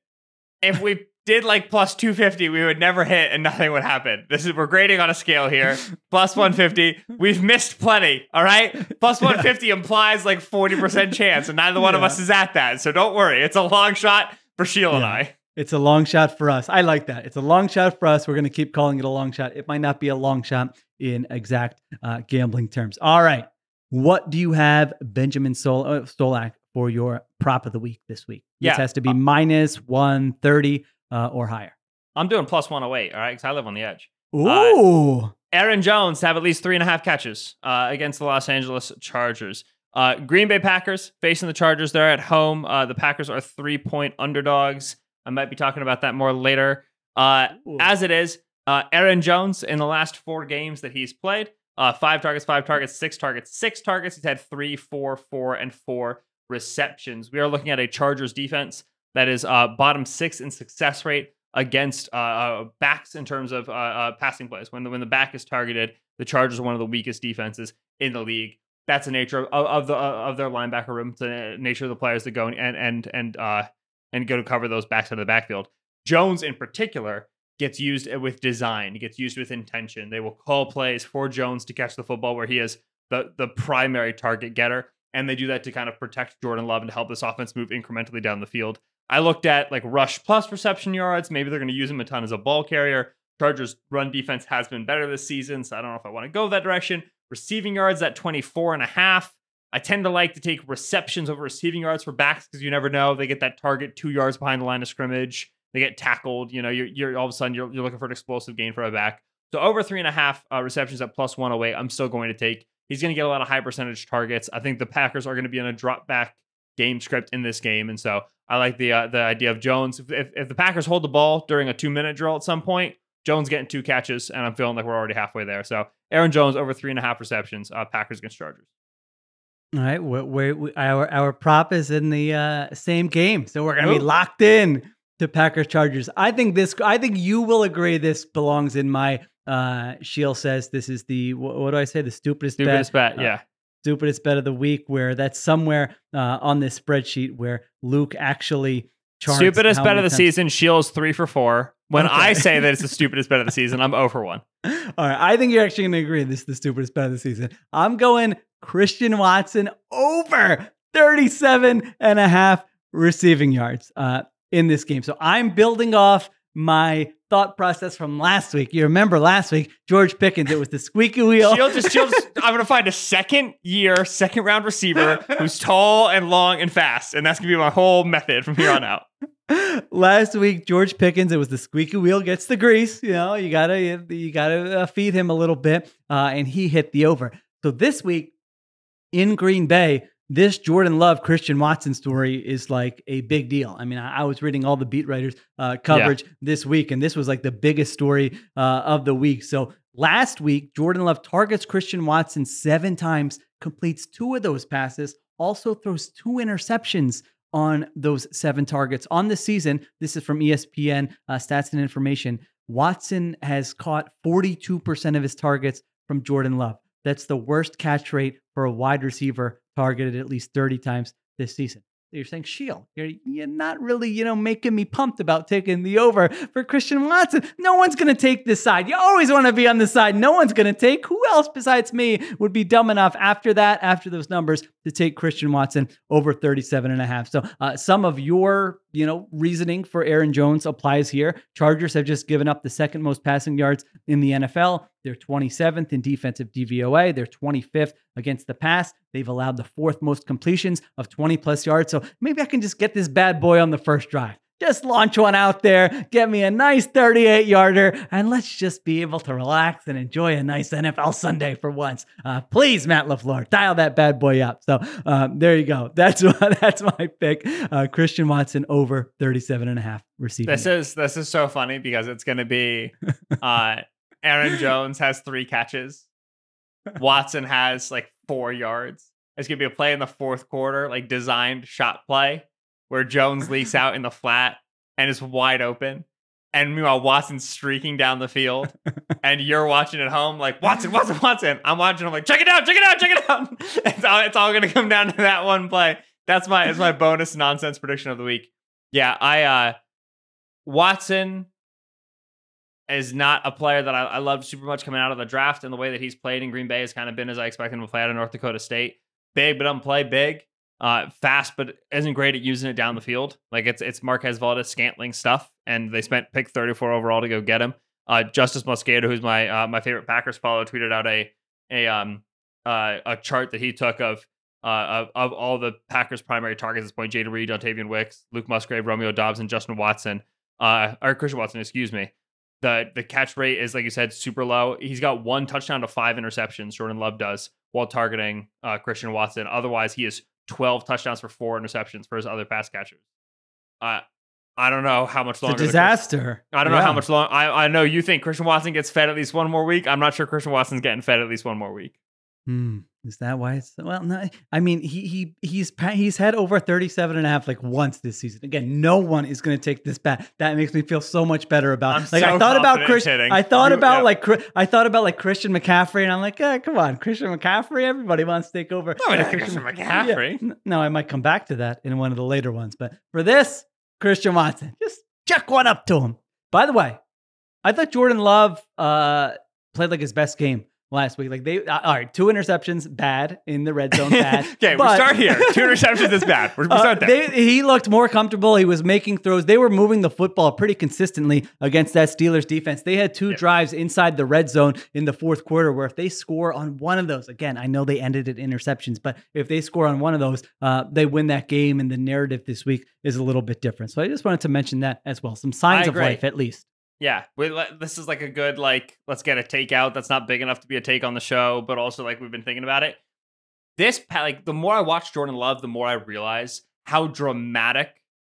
if we did like plus 250, we would never hit and nothing would happen. This is we're grading on a scale here. Plus 150, we've missed plenty. All right, plus 150 implies like 40% chance, and neither one of us is at that. So don't worry, it's a long shot for Sheila and I. It's a long shot for us. I like that. It's a long shot for us. We're going to keep calling it a long shot. It might not be a long shot in exact uh, gambling terms. All right. What do you have, Benjamin Sol- uh, Solak, for your prop of the week this week? Yeah. This has to be minus 130 uh, or higher. I'm doing plus 108. All right, because I live on the edge. Ooh. Aaron Jones to have at least three and a half catches uh, against the Los Angeles Chargers. Uh, Green Bay Packers facing the Chargers. They're at home. Uh, the Packers are three point underdogs. I might be talking about that more later. Uh, as it is, uh, Aaron Jones in the last four games that he's played, uh, five targets, five targets, six targets, six targets. He's had three, four, four, and four receptions. We are looking at a Chargers defense that is uh, bottom six in success rate against uh, uh, backs in terms of uh, uh, passing plays. When the, when the back is targeted, the Chargers are one of the weakest defenses in the league. That's the nature of, of the of their linebacker room. It's the nature of the players that go and and and and go to cover those backs out of the backfield. Jones, in particular, gets used with design. Gets used with intention. They will call plays for Jones to catch the football where he is the the primary target getter, and they do that to kind of protect Jordan Love and to help this offense move incrementally down the field. I looked at like rush plus reception yards. Maybe they're going to use him a ton as a ball carrier. Chargers run defense has been better this season, so I don't know if I want to go that direction. Receiving yards at 24 and a half. I tend to like to take receptions over receiving yards for backs because you never know. They get that target two yards behind the line of scrimmage. They get tackled. You know, you're, you're all of a sudden you're, you're looking for an explosive gain for a back. So over three and a half uh, receptions at plus 108, I'm still going to take. He's going to get a lot of high percentage targets. I think the Packers are going to be in a drop back game script in this game, and so I like the uh, the idea of Jones. If, if, if the Packers hold the ball during a two minute drill at some point, Jones getting two catches, and I'm feeling like we're already halfway there. So Aaron Jones over three and a half receptions. Uh, Packers against Chargers. All right, we're, we're, we, our our prop is in the uh, same game, so we're gonna be locked in to Packers Chargers. I think this. I think you will agree this belongs in my. Uh, Sheil says this is the what, what do I say? The stupidest, Stupidest bet. Uh, Yeah. Stupidest bet of the week. Where that's somewhere uh, on this spreadsheet where Luke actually charts Stupidest bet of the times- season. Sheil's three for four. When I say that it's the stupidest bet of the season, I'm 0 for one. All right, I think you're actually going to agree this is the stupidest bet of the season. I'm going Christian Watson over 37 and a half receiving yards uh, in this game. So I'm building off my thought process from last week. You remember last week, George Pickens, it was the squeaky wheel. Sheil's is Sheil's. I'm gonna find a second year, second round receiver who's tall and long and fast, and that's gonna be my whole method from here on out. Last week, George Pickens, it was the squeaky wheel gets the grease. You know, you gotta you gotta uh, feed him a little bit, uh, and he hit the over. So this week in Green Bay, this Jordan Love Christian Watson story is like a big deal. I mean, I, I was reading all the beat writers' uh, coverage this week, and this was like the biggest story uh, of the week. So last week, Jordan Love targets Christian Watson seven times, completes two of those passes, also throws two interceptions on those seven targets on the season. This is from ESPN uh, Stats and Information. Watson has caught 42% of his targets from Jordan Love. That's the worst catch rate for a wide receiver targeted at least 30 times this season you're saying Sheil. You're, you're not really, you know, making me pumped about taking the over for Christian Watson. No one's going to take this side. You always want to be on the side. No one's going to take. Who else besides me would be dumb enough after that, after those numbers, to take Christian Watson over 37 and a half? So uh, some of your, you know, reasoning for Aaron Jones applies here. Chargers have just given up the second most passing yards in the NFL. They're 27th in defensive DVOA. They're 25th against the pass. They've allowed the fourth most completions of 20 plus yards. So maybe I can just get this bad boy on the first drive. Just launch one out there, get me a nice 38 yarder, and let's just be able to relax and enjoy a nice NFL Sunday for once. Uh, please, Matt LaFleur, dial that bad boy up. So um, there you go. That's that's my pick. Uh, Christian Watson over 37 and a half receiving. This is this is so funny because it's going to be uh, Aaron Jones has three catches. Watson has like four yards. It's gonna be a play in the fourth quarter, like designed shot play, where Jones leaks out in the flat and is wide open. And meanwhile, Watson's streaking down the field, and you're watching at home, like Watson, Watson, Watson. I'm watching. I'm like, check it out, check it out, check it out. it's all, it's all gonna come down to that one play. That's my, it's my bonus nonsense prediction of the week. Yeah, I, uh, Watson is not a player that I, I loved super much coming out of the draft, and the way that he's played in Green Bay has kind of been as I expected him to play out of North Dakota State. Big, but doesn't play big. Uh, fast, but isn't great at using it down the field. Like it's it's Marquez Valdes-Scantling stuff, and they spent pick 34 overall to go get him. Uh, Justis Mosqueda, who's my uh, my favorite Packers follower, tweeted out a a um uh, a chart that he took of uh, of, of all the Packers' primary targets at this point: Jayden Reed, Dontayvion Wicks, Luke Musgrave, Romeo Doubs, and Justin Watson. Uh, or Christian Watson, excuse me the the catch rate is like you said super low. He's got one touchdown to five interceptions. Jordan Love does while targeting uh, Christian Watson. Otherwise, he has twelve touchdowns for four interceptions for his other pass catchers. Uh, I don't know how much longer. It's a disaster. I don't yeah. know how much long. I, I know you think Christian Watson gets fed at least one more week. I'm not sure Christian Watson's getting fed at least one more week. Hmm. Is that why it's well? No, I mean he he he's he's had over 37 and a half like once this season. Again, no one is going to take this bet. That makes me feel so much better about. I'm like so I thought about Christian. I thought you, about yeah. like I thought about like Christian McCaffrey, and I'm like, eh, come on, Christian McCaffrey. Everybody wants to take over. No, Christian McCaffrey. Yeah. No, I might come back to that in one of the later ones, but for this, Christian Watson, just check one up to him. By the way, I thought Jordan Love uh, played like his best game last week. Like they, uh, all right, two interceptions, bad in the red zone, bad. okay, but, we start here. Two interceptions is bad. We uh, start there. They, he looked more comfortable. He was making throws. They were moving the football pretty consistently against that Steelers defense. They had two drives inside the red zone in the fourth quarter where if they score on one of those, again, I know they ended at interceptions, but if they score on one of those, uh, they win that game. And the narrative this week is a little bit different. So I just wanted to mention that as well. Some signs of life, at least. Yeah, we, this is like a good like let's get a takeout that's not big enough to be a take on the show, but also like we've been thinking about it. This like the more I watch Jordan Love, the more I realize how dramatic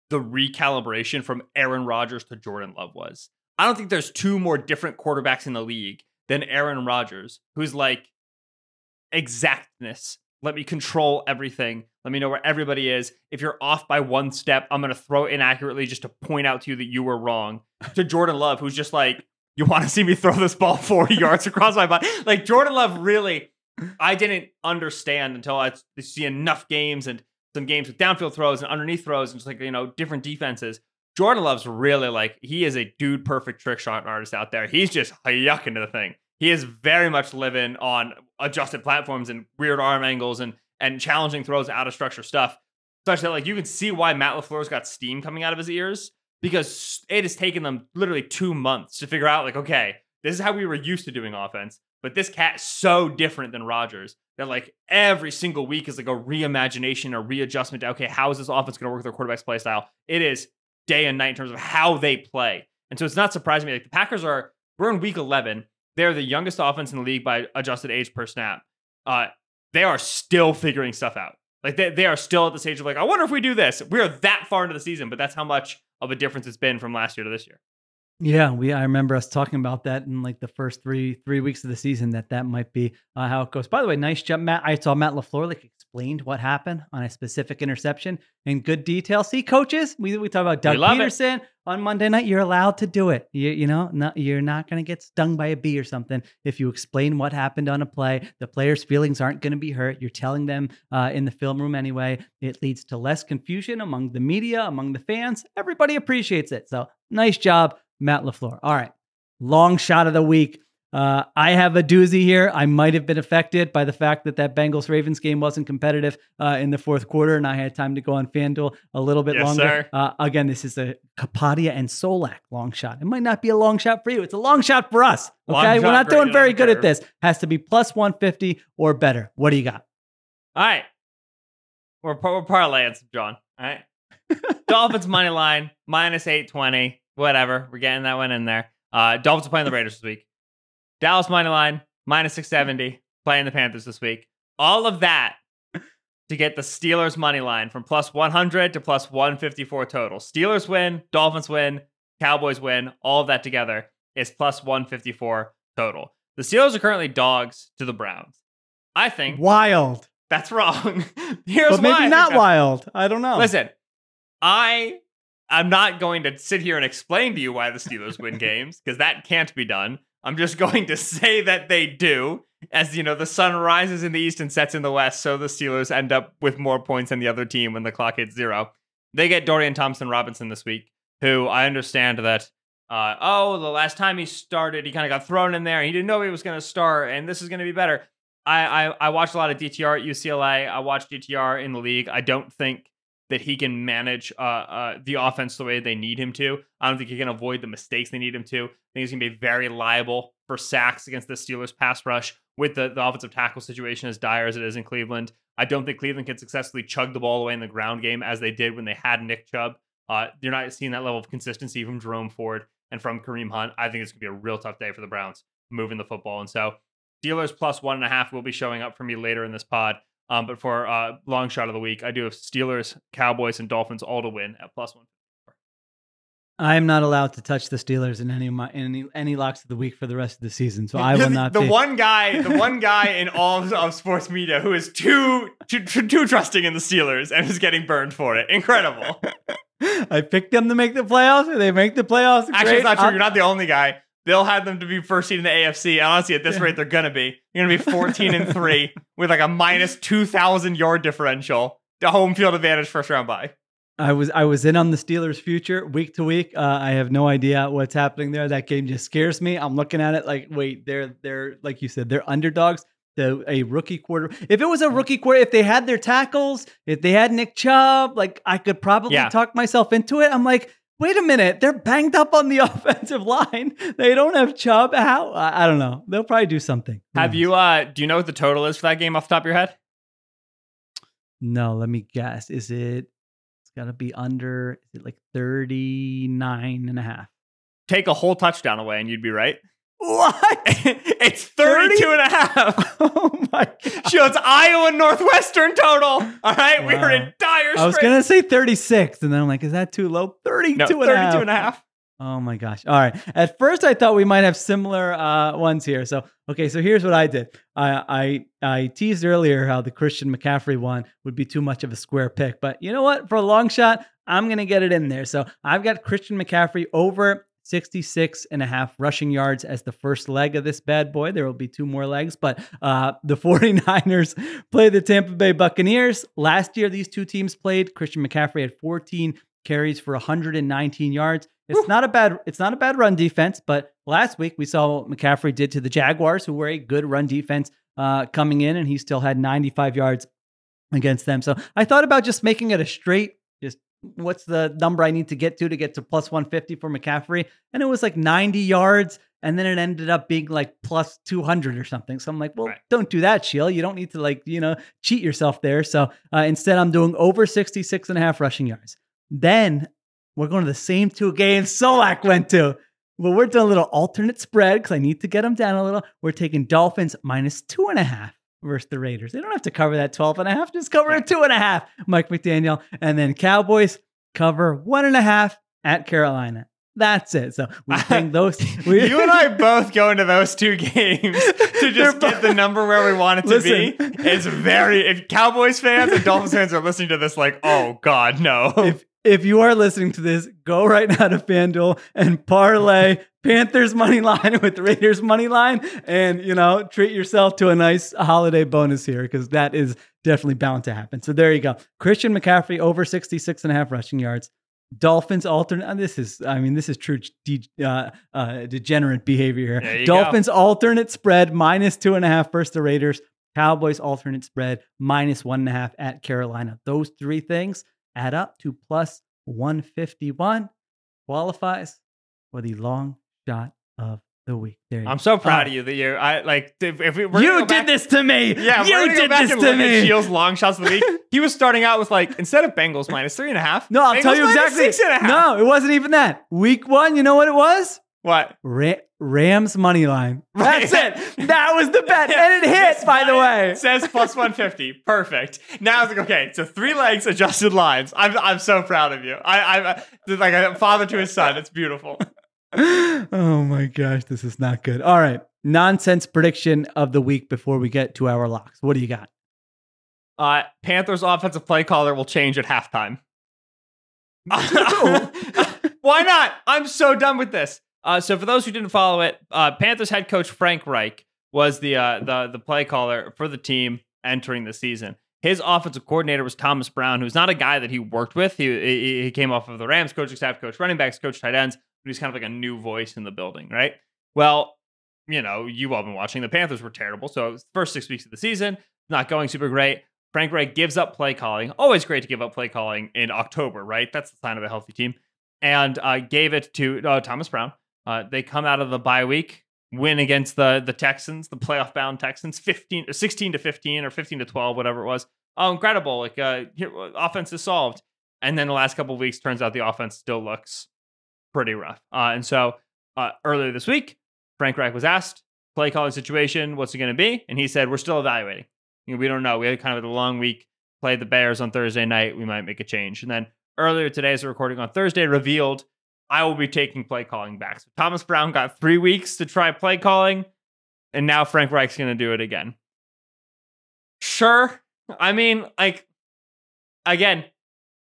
the recalibration from Aaron Rodgers to Jordan Love was. I don't think there's two more different quarterbacks in the league than Aaron Rodgers, who's like exactness let me control everything. Let me know where everybody is. If you're off by one step, I'm going to throw inaccurately just to point out to you that you were wrong. to Jordan Love, who's just like, you want to see me throw this ball 40 yards across my body? Like, Jordan Love really, I didn't understand until I see enough games and some games with downfield throws and underneath throws and just like, you know, different defenses. Jordan Love's really like, he is a dude perfect trick shot artist out there. He's just yucking to the thing he is very much living on adjusted platforms and weird arm angles and and challenging throws out of structure stuff, such that like you can see why Matt LaFleur's got steam coming out of his ears because it has taken them literally two months to figure out like okay this is how we were used to doing offense, but this cat is so different than Rodgers that like every single week is like a reimagination or readjustment to okay how is this offense going to work with their quarterback's play style? It is day and night in terms of how they play, and so it's not surprising me like the Packers are we're in week eleven they're the youngest offense in the league by adjusted age per snap. Uh, they are still figuring stuff out. Like they, they are still at the stage of like, I wonder if we do this. We're that far into the season, but that's how much of a difference it's been from last year to this year. Yeah, we I remember us talking about that in like the first three three weeks of the season that that might be uh, how it goes. By the way, nice jump, Matt. I saw Matt Lafleur like explained what happened on a specific interception in good detail. See, coaches, we we talk about Doug love it. Pederson on Monday night. You're allowed to do it. You you know, not, you're not going to get stung by a bee or something if you explain what happened on a play. The players' feelings aren't going to be hurt. You're telling them uh, in the film room anyway. It leads to less confusion among the media, among the fans. Everybody appreciates it. So nice job. Matt LaFleur. All right. Long shot of the week. Uh, I have a doozy here. I might have been affected by the fact that that Bengals Ravens game wasn't competitive uh, in the fourth quarter, and I had time to go on FanDuel a little bit Yes, longer. sir. Uh, again, this is a Kapadia and Solak long shot. It might not be a long shot for you. It's a long shot for us. Okay, we're not doing very good at this. Has to be plus 150 or better. What do you got? All right. We're, par- we're parlaying some, John. All right. Dolphins money line, minus 820. Whatever. We're getting that one in there. Uh, Dolphins are playing the Raiders this week. Dallas money line, minus 670. Playing the Panthers this week. All of that to get the Steelers money line from plus 100 to plus 154 total. Steelers win, Dolphins win, Cowboys win. All of that together is plus 154 total. The Steelers are currently dogs to the Browns. I think Wild. that's wrong. Here's But why I maybe not that's- wild. I don't know. Listen, I I'm not going to sit here and explain to you why the Steelers win games because that can't be done. I'm just going to say that they do. As you know, the sun rises in the east and sets in the west, so the Steelers end up with more points than the other team when the clock hits zero. They get Dorian Thompson Robinson this week, who I understand that. Uh, oh, the last time he started, he kind of got thrown in there. He didn't know he was going to start, and this is going to be better. I, I I watched a lot of DTR at UCLA. I watched DTR in the league. I don't think that he can manage uh, uh, the offense the way they need him to. I don't think he can avoid the mistakes they need him to. I think he's going to be very liable for sacks against the Steelers pass rush with the, the offensive tackle situation as dire as it is in Cleveland. I don't think Cleveland can successfully chug the ball away in the ground game as they did when they had Nick Chubb. Uh, you're not seeing that level of consistency from Jerome Ford and from Kareem Hunt. I think it's going to be a real tough day for the Browns moving the football. And so Steelers plus one and a half will be showing up for me later in this pod. Um, but for uh, long shot of the week, I do have Steelers, Cowboys, and Dolphins all to win at plus one. I am not allowed to touch the Steelers in any of my any any locks of the week for the rest of the season, so I will not. The be. one guy, the one guy in all of, of sports media who is too, too too trusting in the Steelers and is getting burned for it. Incredible. I picked them to make the playoffs. and They make the playoffs. Actually, Great. it's not true. You're not the only guy. They'll have them to be first seed in the AFC. And honestly, at this rate, they're gonna be. You're gonna be 14 and three with like a minus 2,000 yard differential. The home field advantage first round bye. I was I was in on the Steelers' future week to week. Uh, I have no idea what's happening there. That game just scares me. I'm looking at it like, wait, they're they're like you said, they're underdogs. The a rookie quarter. If it was a rookie quarter, if they had their tackles, if they had Nick Chubb, like I could probably Yeah. talk myself into it. I'm like, wait a minute, they're banged up on the offensive line. They don't have Chubb. How? I, don't know. They'll probably do something. Who Have knows? you? uh Do you know what the total is for that game off the top of your head? No, let me guess. Is it? It's got to be under. Is it like 39 and a half? Take a whole touchdown away, and you'd be right. What? it's 32 and a half. oh my god. It's Iowa Northwestern total. All right, we are in dire straits. I was gonna say 36, and then I'm like, is that too low? 32 no, and, 32 a half. and a half. Oh my gosh. All right. At first I thought we might have similar uh ones here. So okay, so here's what I did. I I I teased earlier how the Christian McCaffrey one would be too much of a square pick. But you know what? For a long shot, I'm gonna get it in there. So I've got Christian McCaffrey over 66 and a half rushing yards as the first leg of this bad boy. There will be two more legs, but uh, the 49ers play the Tampa Bay Buccaneers. Last year, these two teams played. Christian McCaffrey had 14 carries for 119 yards. It's not a bad it's not a bad run defense, but last week we saw what McCaffrey did to the Jaguars, who were a good run defense uh, coming in, and he still had 95 yards against them. So I thought about just making it a straight, what's the number I need to get to to get to plus 150 for McCaffrey, and it was like 90 yards. And then it ended up being like plus 200 or something. So I'm like, well, Right. don't do that, Sheil. You don't need to like, you know, cheat yourself there. So uh, instead, I'm doing over 66 and a half rushing yards. Then we're going to the same two games Solak went to. Well, we're doing a little alternate spread because I need to get them down a little. We're taking Dolphins minus two and a half versus the Raiders. They don't have to cover that 12 and a half, just cover a two and a half, Mike McDaniel. And then Cowboys cover one and a half at Carolina. That's it. So we think those. We, you and I both go into those two games to just get the number where we want it to Listen. be. It's very if Cowboys fans and Dolphins fans are listening to this, like, oh God, no. if if you are listening to this, go right now to FanDuel and parlay Panthers money line with Raiders money line, and you know treat yourself to a nice holiday bonus here because that is definitely bound to happen. So there you go. Christian McCaffrey over 66 and a half rushing yards. Dolphins alternate. This is, I mean, this is true de- uh, uh, degenerate behavior here. Dolphins alternate spread minus two and a half versus the Raiders. Cowboys alternate spread minus one and a half at Carolina. Those three things add up to plus 151. Qualifies for the long shot of the week. There you I'm so proud Uh, of you that you I like if, if we we're You did back- this to me. Yeah, you we're gonna go did this to me. Sheil's long shots of the week. He was starting out with like instead of Bengals minus three and a half. No, I'll Bengals tell you exactly. Six and a half. No, it wasn't even that. Week one, you know what it was? What? Ra- Rams money line. That's it. That was the bet, and it hit. By the way, says plus 150. Perfect. Now it's like, okay, so three legs, adjusted lines. I'm I'm so proud of you. I I'm uh, like a father to his son. It's beautiful. oh my gosh, this is not good. All right, nonsense prediction of the week before we get to our locks. What do you got? Uh, Panthers offensive play caller will change at halftime. Why not? I'm so done with this. Uh, so for those who didn't follow it, uh, Panthers head coach Frank Reich was the uh, the the play caller for the team entering the season. His offensive coordinator was Thomas Brown, who's not a guy that he worked with. He he, came off of the Rams coaching staff, coach running backs, coach tight ends. But he's kind of like a new voice in the building, right? Well, you know, you've all been watching. The Panthers were terrible. So first six weeks of the season, not going super great. Frank Reich gives up play calling. Always great to give up play calling in October, right? That's the sign of a healthy team. And uh, gave it to uh, Thomas Brown. Uh, they come out of the bye week, win against the the Texans, the playoff bound Texans, 15 or 16 to 15 or 15 to 12, whatever it was. Oh, incredible. Like uh, here, offense is solved. And then the last couple of weeks, turns out the offense still looks pretty rough. Uh, and so uh, earlier this week, Frank Reich was asked, play calling situation, what's it going to be? And he said, we're still evaluating. You know, we don't know. We had kind of a long week, played the Bears on Thursday night. We might make a change. And then earlier today, as we're recording on Thursday, revealed I will be taking play calling back. So Thomas Brown got three weeks to try play calling, and now Frank Reich's going to do it again. Sure. I mean, like, again,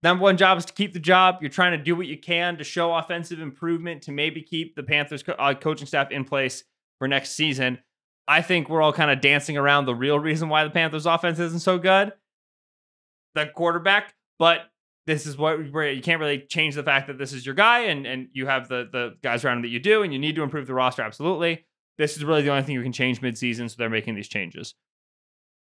number one job is to keep the job. You're trying to do what you can to show offensive improvement to maybe keep the Panthers co- uh, coaching staff in place for next season. I think we're all kind of dancing around the real reason why the Panthers offense isn't so good. The quarterback, but this is what you can't really change the fact that this is your guy and and you have the the guys around him that you do and you need to improve the roster absolutely. This is really the only thing you can change midseason, so they're making these changes.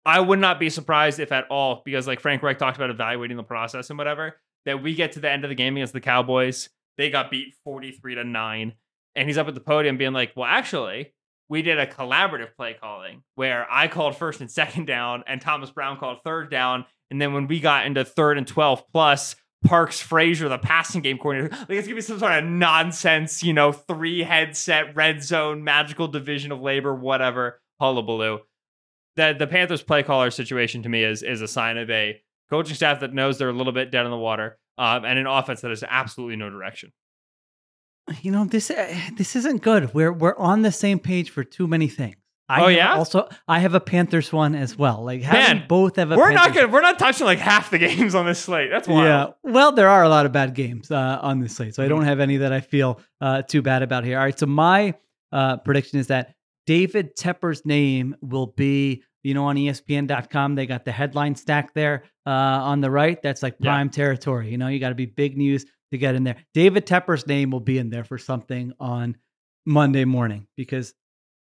I would not be surprised if at all, because like Frank Reich talked about evaluating the process and whatever, that we get to the end of the game against the Cowboys. They got beat 43 to 9. And he's up at the podium being like, well, actually, we did a collaborative play calling where I called first and second down and Thomas Brown called third down. And then when we got into third and 12 plus, Parks Frazier, the passing game coordinator, like it's gonna be some sort of nonsense, you know, three headset, red zone, magical division of labor, whatever, hullabaloo. The the Panthers play caller situation to me is is a sign of a coaching staff that knows they're a little bit dead in the water, um, and an offense that has absolutely no direction. You know this. Uh, this isn't good. We're we're on the same page for too many things. I Oh, yeah? Also, I have a Panthers one as well. Like having Man, both have a. We're not gonna we're not touching like half the games on this slate. That's wild. Yeah. Well, there are a lot of bad games uh, on this slate, so I don't have any that I feel uh, too bad about here. All right. So my uh, prediction is that David Tepper's name will be, you know, on ESPN.com. They got the headline stack there uh, on the right. That's like Yeah. prime territory. You know, you got to be big news to get in there. David Tepper's name will be in there for something on Monday morning because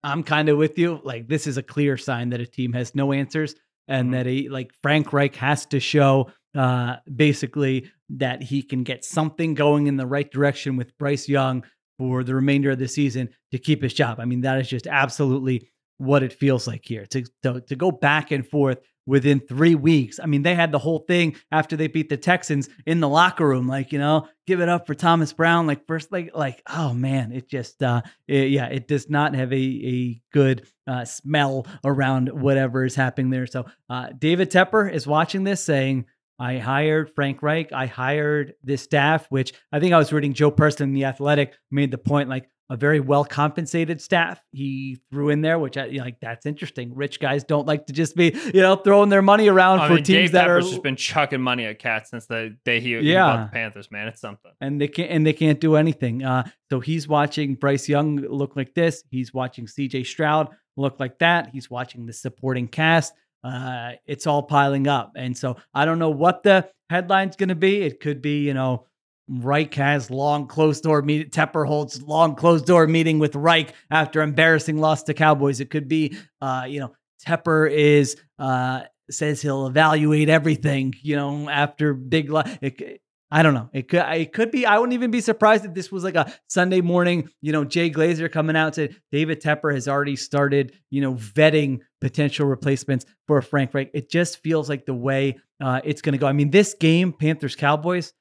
I'm kind of with you. Like this is a clear sign that a team has no answers and Mhm. that he like Frank Reich has to show uh basically that he can get something going in the right direction with Bryce Young for the remainder of the season to keep his job. I mean, that is just absolutely what it feels like here. To to, to go back and forth within 3 weeks. I mean, they had the whole thing after they beat the Texans in the locker room like, you know, give it up for Thomas Brown like first like like oh man, it just uh it- yeah, it does not have a a good uh, smell around whatever is happening there. So uh, David Tepper is watching this, saying, I hired Frank Reich. I hired this staff, which I think I was reading Joe Person in the Athletic made the point like a very well compensated staff. He threw in there, which I you know, like that's interesting. Rich guys don't like to just be you know throwing their money around I for mean, teams Jake that are just been chucking money at cats since the day he, he Yeah. bought the Panthers. Man, it's something. and they can't and they can't do anything. Uh, so he's watching Bryce Young look like this. He's watching C.J. Stroud look like that. He's watching the supporting cast. Uh, it's all piling up, and so I don't know what the headline's going to be. It could be, you know, Reich has long closed door meeting. Tepper holds long closed door meeting with Reich after embarrassing loss to Cowboys. It could be, uh, you know, Tepper is uh, says he'll evaluate everything. You know, after big. Lo- it, c- I don't know. It could. It could be. I wouldn't even be surprised if this was like a Sunday morning. You know, Jay Glazer coming out said David Tepper has already started. You know, vetting potential replacements for Frank Reich. It just feels like the way uh, it's going to go. I mean, this game, Panthers Cowboys.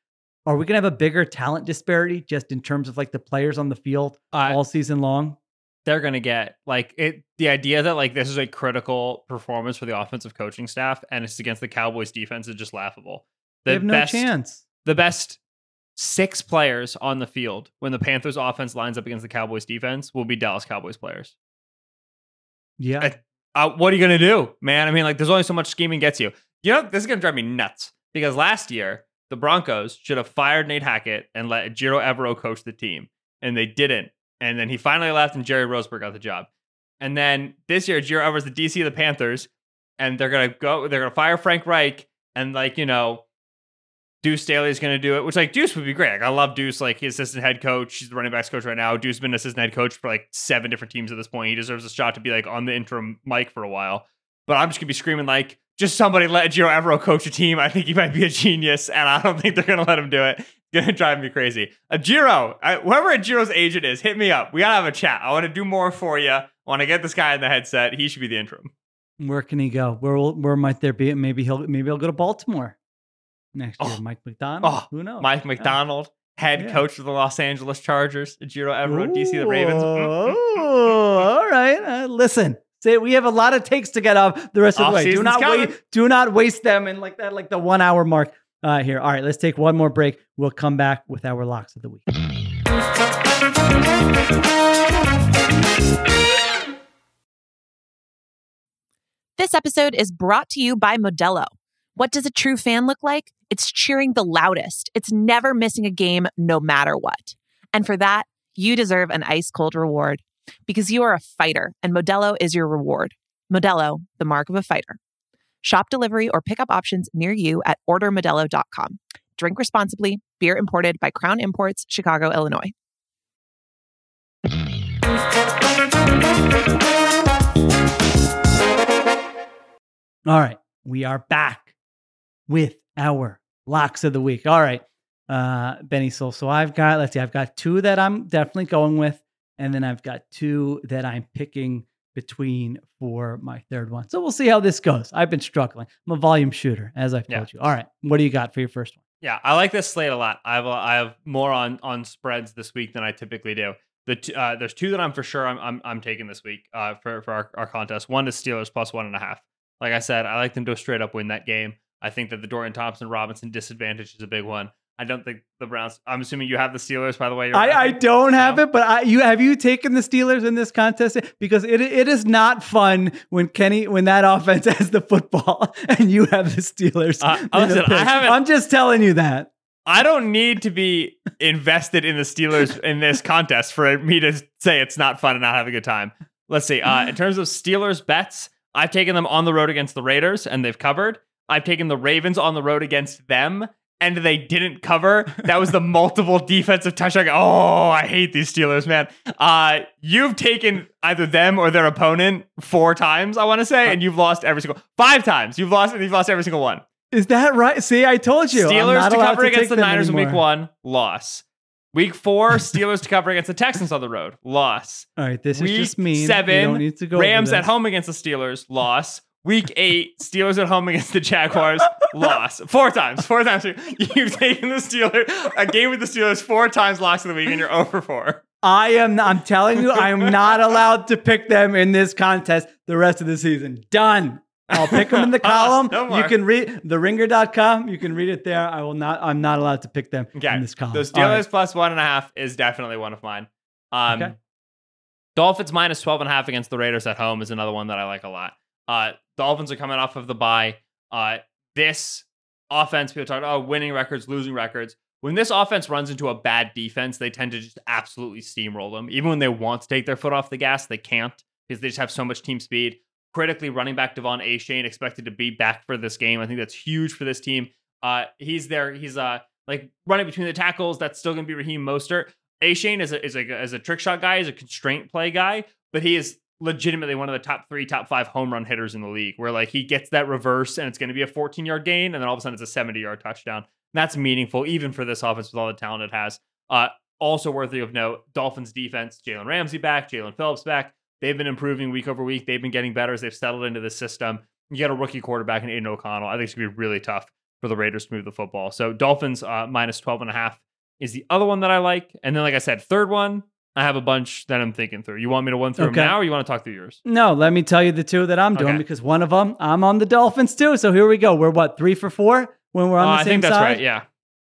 Are we going to have a bigger talent disparity just in terms of like the players on the field I, all season long? they're gonna get like it the idea that like this is a critical performance for the offensive coaching staff and it's against the Cowboys defense is just laughable. The They have no best, chance. The best six players on the field when the Panthers offense lines up against the Cowboys defense will be Dallas Cowboys players. Yeah. I- Uh, what are you gonna do, man? I mean, like, there's only so much scheming gets you. You know, this is gonna drive me nuts because last year the Broncos should have fired Nate Hackett and let Ejiro Evero coach the team, and they didn't. And then he finally left, and Jerry Rosburg got the job. And then this year, Ejiro Evero's the DC of the Panthers, and they're gonna go. They're gonna fire Frank Reich, and like you know, Deuce Staley is gonna do it. Which like Deuce would be great. Like, I love Deuce, like his assistant head coach. He's the running backs coach right now. Deuce has been assistant head coach for like seven different teams at this point. He deserves a shot to be like on the interim mic for a while. But I'm just gonna be screaming like, just somebody let Ejiro Evero coach a team. I think he might be a genius, and I don't think they're gonna let him do it. It's gonna drive me crazy. Ejiro, I, whoever Ejiro's agent is, hit me up. We gotta have a chat. I want to do more for you. I want to get this guy in the headset. He should be the interim. Where can he go? Where will, where might there be? Maybe he'll maybe he'll go to Baltimore next year. Oh. Mike Macdonald. Oh, Who knows? Mike Macdonald, head Yeah. coach of the Los Angeles Chargers. Ejiro Evero, DC the Ravens. Oh, all right. Uh, listen, say we have a lot of takes to get off the rest of the way. Do not coming. wait. Do not waste them in like that, like the one hour mark uh, here. All right, let's take one more break. We'll come back with our locks of the week. This episode is brought to you by Modelo. What does a true fan look like? It's cheering the loudest. It's never missing a game, no matter what. And for that, you deserve an ice cold reward because you are a fighter and Modelo is your reward. Modelo, the mark of a fighter. Shop delivery or pickup options near you at ordermodelo.com. Drink responsibly. Beer imported by Crown Imports, Chicago, Illinois. All right, we are back with our locks of the week. All right, uh, Benny Soul. So I've got, let's see, I've got two that I'm definitely going with, and then I've got two that I'm picking between for my third one. So we'll see how this goes. I've been struggling. I'm a volume shooter, as I've Yeah. told you. All right, what do you got for your first one? Yeah, I like this slate a lot. I have a, I have more on on spreads this week than I typically do. The t- uh, there's two that I'm for sure I'm I'm, I'm taking this week uh, for for our, our contest. One is Steelers plus one and a half. Like I said, I like them to straight up win that game. I think that the Dorian Thompson Robinson disadvantage is a big one. I don't think the Browns. I'm assuming you have the Steelers, by the way. I, I don't have No? it, but I, you have you taken the Steelers in this contest because it it is not fun when Kenny when that offense has the football and you have the Steelers. Uh, in the listen, I haven't, I'm just telling you that. I don't need to be invested in the Steelers in this contest for me to say it's not fun and not have a good time. Let's see. Uh, in terms of Steelers bets, I've taken them on the road against the Raiders and they've covered. I've taken the Ravens on the road against them and they didn't cover. That was the multiple defensive touchdown. Oh, I hate these Steelers, man. Uh, you've taken either them or their opponent four times, I want to say, and you've lost every single five times. You've lost and you've lost every single one. Is that right? See, I told you. Steelers to cover to against the Niners in week one, loss. Week four, Steelers to cover against the Texans on the road, loss. All right, this week is just mean. seven, you don't need to go Rams at home against the Steelers, loss. Week eight, Steelers at home against the Jaguars, loss. Four times, four times. You've taken the Steelers, a game with the Steelers four times, loss of the week, and you're over four. I am. I'm telling you, I am not allowed to pick them in this contest the rest of the season. Done. I'll pick them in the column. no you can read the ringer.com. You can read it there. I will not, I'm not allowed to pick them Okay. in this column. The Steelers right. plus one and a half is definitely one of mine. Um, Okay. Dolphins minus 12 and a half against the Raiders at home is another one that I like a lot. Uh, Dolphins are coming off of the bye. Uh, this offense, people talk about oh, winning records, losing records. When this offense runs into a bad defense, they tend to just absolutely steamroll them. Even when they want to take their foot off the gas, they can't because they just have so much team speed. Critically, running back De'Von Achane expected to be back for this game. I think that's huge for this team. Uh, he's there. He's uh like running between the tackles. That's still going to be Raheem Mostert. Achane is a, is a is a trick shot guy. He's a constraint play guy, but he is legitimately one of the top three, top five home run hitters in the league. Where like he gets that reverse and it's going to be a 14 yard gain, and then all of a sudden it's a 70 yard touchdown. That's meaningful even for this offense with all the talent it has. Uh, also worthy of note, Dolphins defense, Jalen Ramsey back, Jaelan Phillips back. They've been improving week over week. They've been getting better as they've settled into the system. You get a rookie quarterback in Aidan O'Connell. I think it's going to be really tough for the Raiders to move the football. So Dolphins uh, minus 12 and a half is the other one that I like. And then, like I said, third one, I have a bunch that I'm thinking through. You want me to run through Okay. them now or you want to talk through yours? No, let me tell you the two that I'm doing Okay. because one of them, I'm on the Dolphins too. So here we go. We're what, three for four when we're on Uh, the same side. I think that's side? right. Yeah.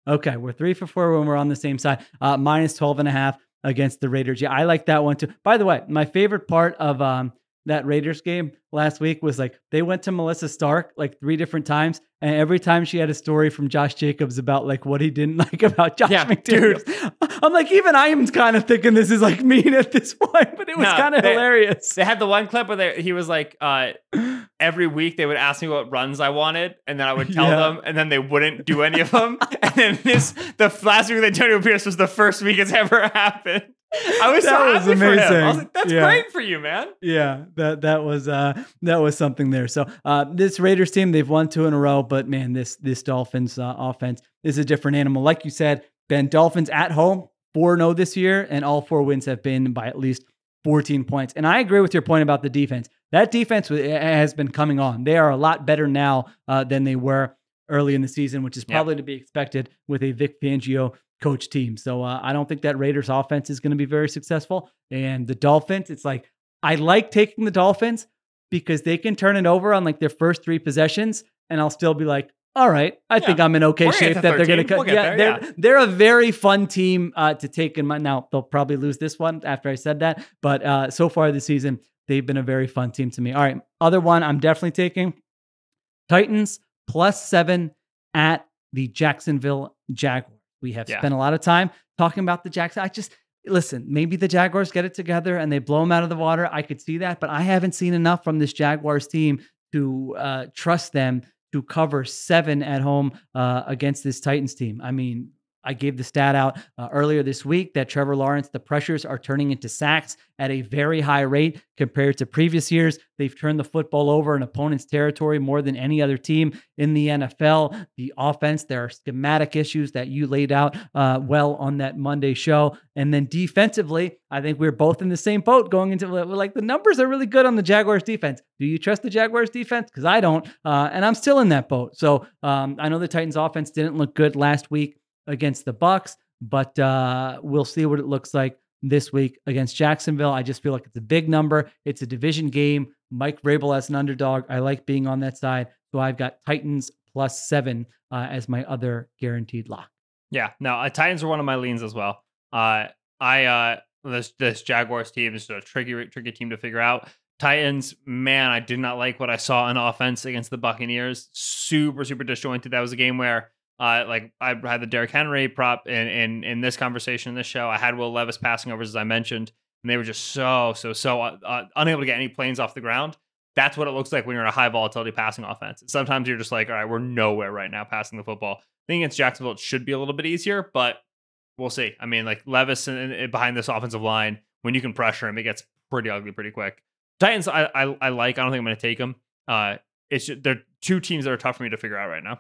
Okay, we're three for four when we're on the same side. Uh, minus 12 and a half against the Raiders. Yeah, I like that one too. By the way, my favorite part of um, that Raiders game last week was like they went to Melissa Stark like three different times, and every time she had a story from Josh Jacobs about like what he didn't like about Josh Yeah, McDaniels. I'm like, even I am kind of thinking this is like mean at this point, but it was No, kind of they- hilarious. They had the one clip where they, he was like, uh, every week they would ask me what runs I wanted, and then I would tell Yeah. them, and then they wouldn't do any of them. and then this, the last week with Antonio Pierce was the first week it's ever happened. I was so That was happy for him. I amazing. was like, that's Yeah. great for you, man. Yeah, that that was uh that was something there. So uh this Raiders team, they've won two in a row, but man, this this Dolphins uh, offense is a different animal. Like you said, Ben Dolphins at home 4-0 this year, and all four wins have been by at least 14 points. And I agree with your point about the defense. That defense has been coming on. They are a lot better now uh, than they were early in the season, which is Yeah. probably to be expected with a Vic Fangio coach team. So uh, I don't think that Raiders offense is going to be very successful. And the Dolphins, it's like I like taking the Dolphins because they can turn it over on like their first three possessions, and I'll still be like, all right, I think I'm in okay We're shape that they're going to 13. cut. We'll yeah, there, they're they're a very fun team uh, to take in my. Now they'll probably lose this one after I said that, but uh, so far this season they've been a very fun team to me. All right, other one I'm definitely taking Titans plus seven at the Jacksonville Jaguars. We have Yeah. spent a lot of time talking about the Jackson. I just listen. Maybe the Jaguars get it together and they blow them out of the water. I could see that, but I haven't seen enough from this Jaguars team to uh, trust them to cover seven at home uh, against this Titans team. I mean, I gave the stat out uh, earlier this week that Trevor Lawrence, the pressures are turning into sacks at a very high rate compared to previous years. They've turned the football over in opponent's territory more than any other team in the NFL. The offense, there are schematic issues that you laid out uh, well on that Monday show. And then defensively, I think we're both in the same boat going into like the numbers are really good on the Jaguars defense. Do you trust the Jaguars defense? Because I don't. Uh, and I'm still in that boat. So um, I know the Titans offense didn't look good last week against the Bucks, but uh, we'll see what it looks like this week against Jacksonville. I just feel like it's a big number. It's a division game. Mike Vrabel as an underdog. I like being on that side. So I've got Titans plus seven uh, as my other guaranteed lock. Yeah, no, uh, Titans are one of my leans as well. Uh, I uh, this this Jaguars team is a tricky tricky team to figure out. Titans, man, I did not like what I saw on offense against the Buccaneers. Super super disjointed. That was a game where. Uh, like I had the Derrick Henry prop in, in in this conversation in this show. I had Will Levis passing overs as I mentioned, and they were just so so so uh, uh, unable to get any planes off the ground. That's what it looks like when you're in a high volatility passing offense. Sometimes you're just like, all right, we're nowhere right now passing the football. I think against Jacksonville, it should be a little bit easier, but we'll see. I mean, like Levis and, behind this offensive line, when you can pressure him, it gets pretty ugly pretty quick. Titans, I I, I like. I don't think I'm going to take them. Uh, it's just, they're two teams that are tough for me to figure out right now.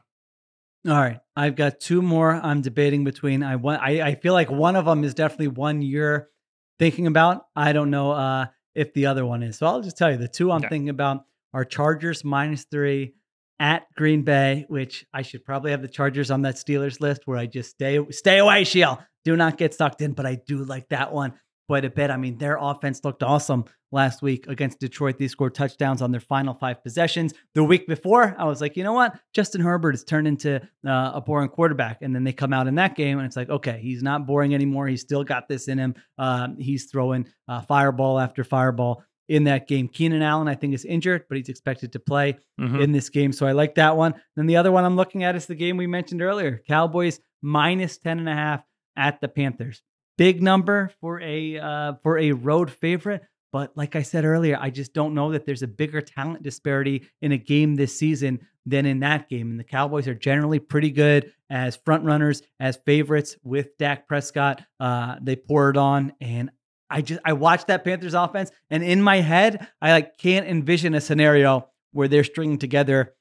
All right, I've got two more. I'm debating between. I want. I, I feel like one of them is definitely one you're thinking about. I don't know uh, if the other one is. So I'll just tell you the two I'm Okay. thinking about are Chargers minus three at Green Bay, which I should probably have the Chargers on that Steelers list where I just stay stay away, Sheil. Do not get sucked in, but I do like that one quite a bit. I mean, their offense looked awesome last week against Detroit. They scored touchdowns on their final five possessions. The week before, I was like, you know what? Justin Herbert has turned into uh, a boring quarterback. And then they come out in that game, and it's like, okay, he's not boring anymore. He's still got this in him. Um, he's throwing uh, fireball after fireball in that game. Keenan Allen, I think, is injured, but he's expected to play Mhm. in this game. So I like that one. Then the other one I'm looking at is the game we mentioned earlier Cowboys minus 10 and a half at the Panthers. Big number for a uh, for a road favorite. But like I said earlier, I just don't know that there's a bigger talent disparity in a game this season than in that game. And the Cowboys are generally pretty good as front runners, as favorites with Dak Prescott. Uh, they pour it on, and I just I watched that Panthers offense, and in my head, I like can't envision a scenario where they're stringing together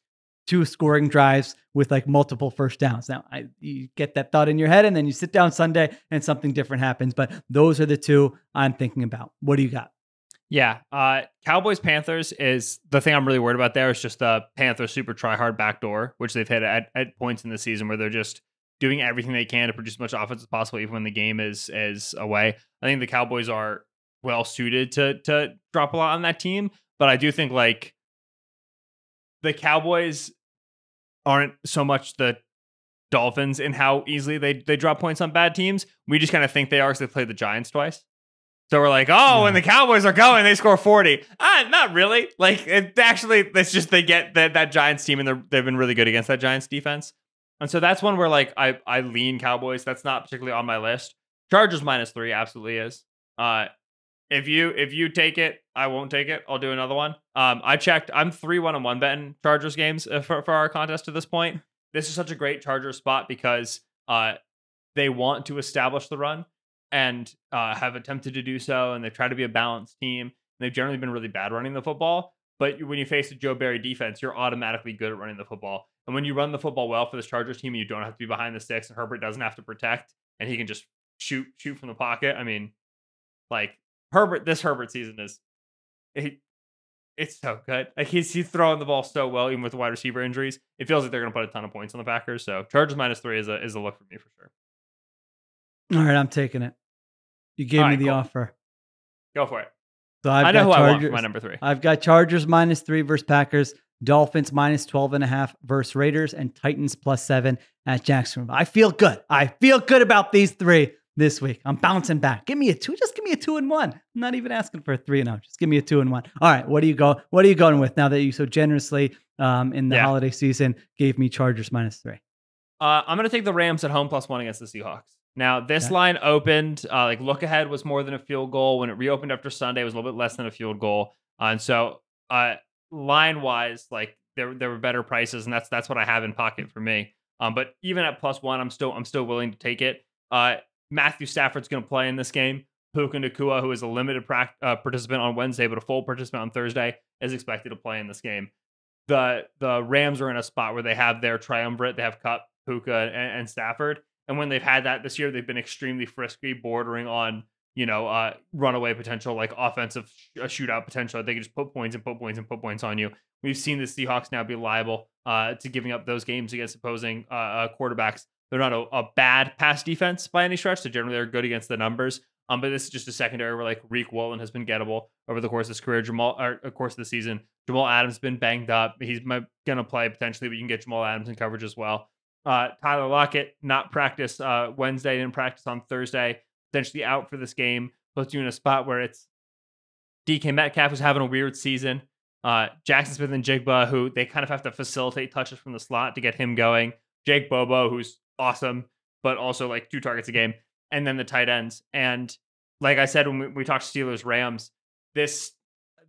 two scoring drives with like multiple first downs. Now, I you get that thought in your head, and then you sit down Sunday, and something different happens. But those are the two I'm thinking about. What do you got? Yeah, uh, Cowboys Panthers is the thing I'm really worried about. There is just the Panthers super try hard backdoor, which they've hit at, at points in the season where they're just doing everything they can to produce as much offense as possible, even when the game is is away. I think the Cowboys are well suited to to drop a lot on that team, but I do think like the Cowboys aren't so much the Dolphins in how easily they they drop points on bad teams. We just kind of think they are because they played the Giants twice. So we're like, oh, when the Cowboys are going, they score 40. Ah, not really. Like, it actually, it's just they get that, that Giants team and they've been really good against that Giants defense. And so that's one where, like, I, I lean Cowboys. That's not particularly on my list. Chargers minus three absolutely is. Uh, if you if you take it, I won't take it. I'll do another one. Um, I checked. I'm three one and one betting Chargers games uh, for for our contest to this point. This is such a great Chargers spot because uh, they want to establish the run and uh, have attempted to do so, and they've tried to be a balanced team. And they've generally been really bad running the football. But when you face a Joe Barry defense, you're automatically good at running the football. And when you run the football well for this Chargers team, you don't have to be behind the sticks, and Herbert doesn't have to protect, and he can just shoot shoot from the pocket. I mean, like Herbert, this Herbert season is it, it's so good. Like he's he's throwing the ball so well, even with the wide receiver injuries. It feels like they're going to put a ton of points on the Packers. So Chargers minus three is a is a look for me for sure. All right, I'm taking it. You gave All me right, the cool. offer. Go for it. So I've I know who got I want for my number three. I've got Chargers minus three versus Packers, Dolphins minus 12 and a half versus Raiders, and Titans plus seven at Jacksonville. I feel good. I feel good about these three this week. I'm bouncing back. Give me a two. Just give me a two and one. I'm not even asking for a three and oh. Just give me a two and one. All right. What do you go? What are you going with now that you so generously um, in the Yeah. holiday season gave me Chargers minus three? Uh, I'm going to take the Rams at home plus one against the Seahawks. Now, this Okay. line opened, uh, like look ahead was more than a field goal. When it reopened after Sunday, it was a little bit less than a field goal. Uh, and so, uh, line wise, like there, there were better prices, and that's that's what I have in pocket for me. Um, but even at plus one, I'm still I'm still willing to take it. Uh, Matthew Stafford's going to play in this game. Puka Nacua, who is a limited prac- uh, participant on Wednesday, but a full participant on Thursday, is expected to play in this game. The the Rams are in a spot where they have their triumvirate. They have Kupp, Puka, and, and Stafford. And when they've had that this year, they've been extremely frisky, bordering on you know uh, runaway potential, like offensive sh- shootout potential. They can just put points and put points and put points on you. We've seen the Seahawks now be liable uh, to giving up those games against opposing uh, uh, quarterbacks. They're not a, a bad pass defense by any stretch. They generally they're good against the numbers. Um, but this is just a secondary where like Riq Woolen has been gettable over the course of his career. Jamal, or of course of the season, Jamal Adams has been banged up. He's going to play potentially, but you can get Jamal Adams in coverage as well. Uh, Tyler Lockett not practice uh, Wednesday, didn't practice on Thursday, potentially out for this game. Puts you in a spot where it's DK Metcalf who's having a weird season. Uh, Jaxon Smith-Njigba, who they kind of have to facilitate touches from the slot to get him going. Jake Bobo, who's awesome, but also like two targets a game. And then the tight ends. And like I said when we, we talked Steelers Rams, this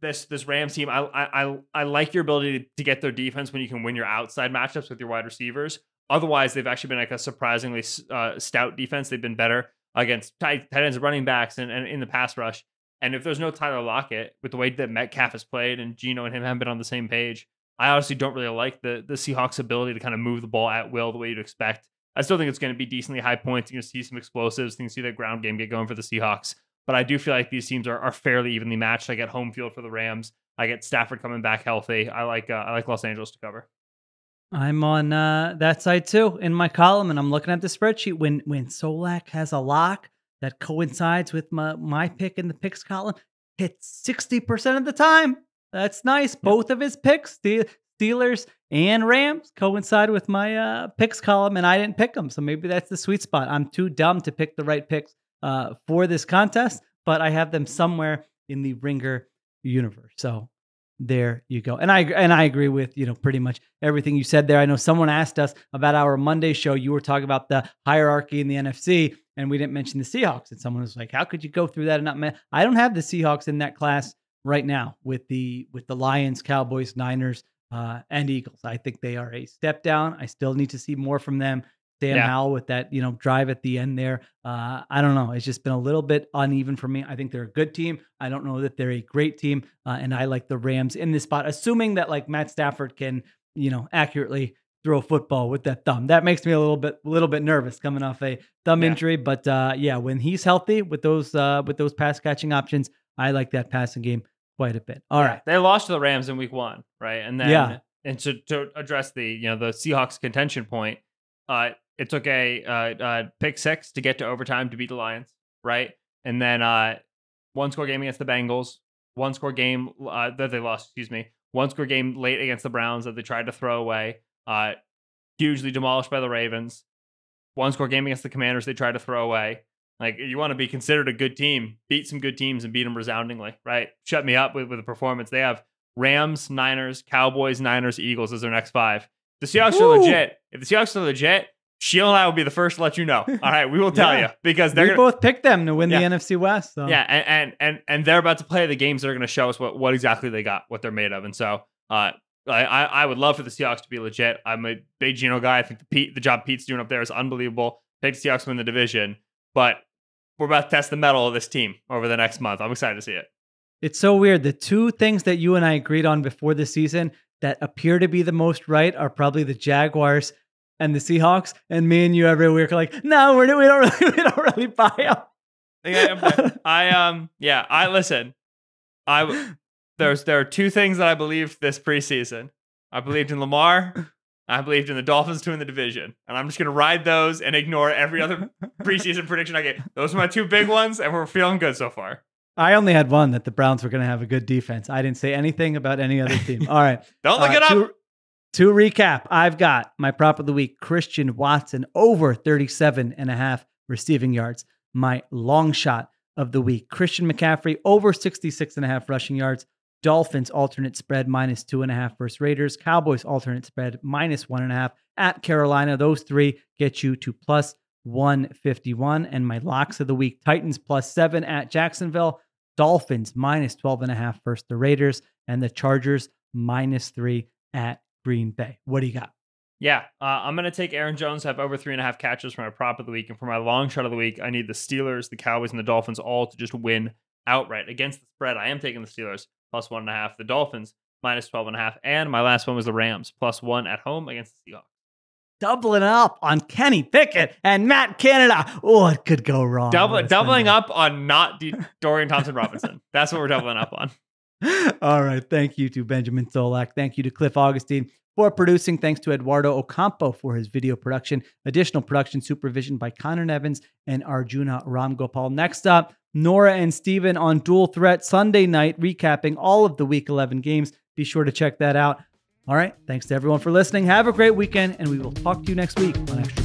this this Rams team, I I I, like your ability to, to get their defense when you can win your outside matchups with your wide receivers. Otherwise, they've actually been like a surprisingly uh, stout defense. They've been better against tight, tight ends, running backs, and, and in the pass rush. And if there's no Tyler Lockett, with the way that Metcalf has played and Geno and him haven't been on the same page, I honestly don't really like the the Seahawks' ability to kind of move the ball at will the way you'd expect. I still think it's going to be decently high points. You're going to see some explosives. You can see that ground game get going for the Seahawks. But I do feel like these teams are, are fairly evenly matched. I get home field for the Rams. I get Stafford coming back healthy. I like uh, I like Los Angeles to cover. I'm on uh, that side too in my column, and I'm looking at the spreadsheet. When when Solak has a lock, that coincides with my, my pick in the picks column hits 60% of the time. That's nice. Both of his picks, the Steelers and Rams, coincide with my uh, picks column, and I didn't pick them. So maybe that's the sweet spot. I'm too dumb to pick the right picks uh, for this contest, but I have them somewhere in the Ringer universe. So there you go. And I and I agree with you know pretty much everything you said there. I know someone asked us about our Monday show. You were talking about the hierarchy in the NFC, and we didn't mention the Seahawks. And someone was like, "How could you go through that and not?" Man, I don't have the Seahawks in that class right now with the with the Lions, Cowboys, Niners, uh, and Eagles. I think they are a step down. I still need to see more from them. Sam yeah. Howell with that, you know, drive at the end there. Uh, I don't know. It's just been a little bit uneven for me. I think they're a good team. I don't know that they're a great team, uh, and I like the Rams in this spot, assuming that like Matt Stafford can, you know, accurately throw a football with that thumb. That makes me a little bit, a little bit nervous coming off a thumb yeah. injury. But uh, yeah, when he's healthy with those, uh, with those pass catching options, I like that passing game quite a bit. All yeah, right, they lost to the Rams in Week One, right? And then yeah. And to, to address the you know the Seahawks contention point, uh, it took a uh, uh, pick six to get to overtime to beat the Lions, right? And then uh, one score game against the Bengals, one score game uh, that they lost, excuse me, one score game late against the Browns that they tried to throw away, uh, hugely demolished by the Ravens. One score game against the Commanders they tried to throw away. Like you want to be considered a good team, beat some good teams and beat them resoundingly, right? Shut me up with, with a performance. They have Rams, Niners, Cowboys, Niners, Eagles as their next five. The Seahawks Woo! are legit. If the Seahawks are legit, Sheil and I will be the first to let you know. All right, we will tell yeah. you because they're we gonna, both picked them to win yeah. the NFC West. So. Yeah, and, and and and they're about to play the games that are going to show us what what exactly they got, what they're made of, and so uh, I I would love for the Seahawks to be legit. I'm a big Geno guy. I think the Pete, the job Pete's doing up there is unbelievable. Take the Seahawks win the division, but we're about to test the mettle of this team over the next month. I'm excited to see it. It's so weird. The two things that you and I agreed on before the season that appear to be the most right are probably the Jaguars and the Seahawks, and me and you every week are like, no, we're, we don't really, we don't really buy them. Yeah, I um yeah I listen. I there's there are two things that I believed this preseason. I believed in Lamar. I believed in the Dolphins to win the division, and I'm just gonna ride those and ignore every other preseason prediction I get. Those are my two big ones, and we're feeling good so far. I only had one that the Browns were going to have a good defense. I didn't say anything about any other team. All right. Don't look uh, it up. To recap, I've got my prop of the week, Christian Watson, over 37 and a half receiving yards. My long shot of the week, Christian McCaffrey, over 66 and a half rushing yards. Dolphins alternate spread minus two and a half versus Raiders. Cowboys alternate spread minus one and a half at Carolina. Those three get you to plus 151. And my locks of the week, Titans plus seven at Jacksonville. Dolphins minus 12 and a half versus the Raiders. And the Chargers minus three at Green Bay. What do you got? Yeah, uh, I'm going to take Aaron Jones I have over three and a half catches for my prop of the week. And for my long shot of the week, I need the Steelers, the Cowboys, and the Dolphins all to just win outright. Against the spread, I am taking the Steelers plus one and a half, the Dolphins minus 12 and a half. And my last one was the Rams plus one at home against the Seahawks. Doubling up on Kenny Pickett and Matt Canada. Oh, it could go wrong. Double, doubling up on not D- Dorian Thompson Robinson. That's what we're doubling up on. All right. Thank you to Benjamin Solak. Thank you to Cliff Augustin for producing. Thanks to Eduardo Ocampo for his video production. Additional production supervision by Conor Nevins and Arjuna Ramgopal. Next up, Nora and Steven on Dual Threat Sunday night, recapping all of the Week 11 games. Be sure to check that out. All right. Thanks to everyone for listening. Have a great weekend, and we will talk to you next week on Extra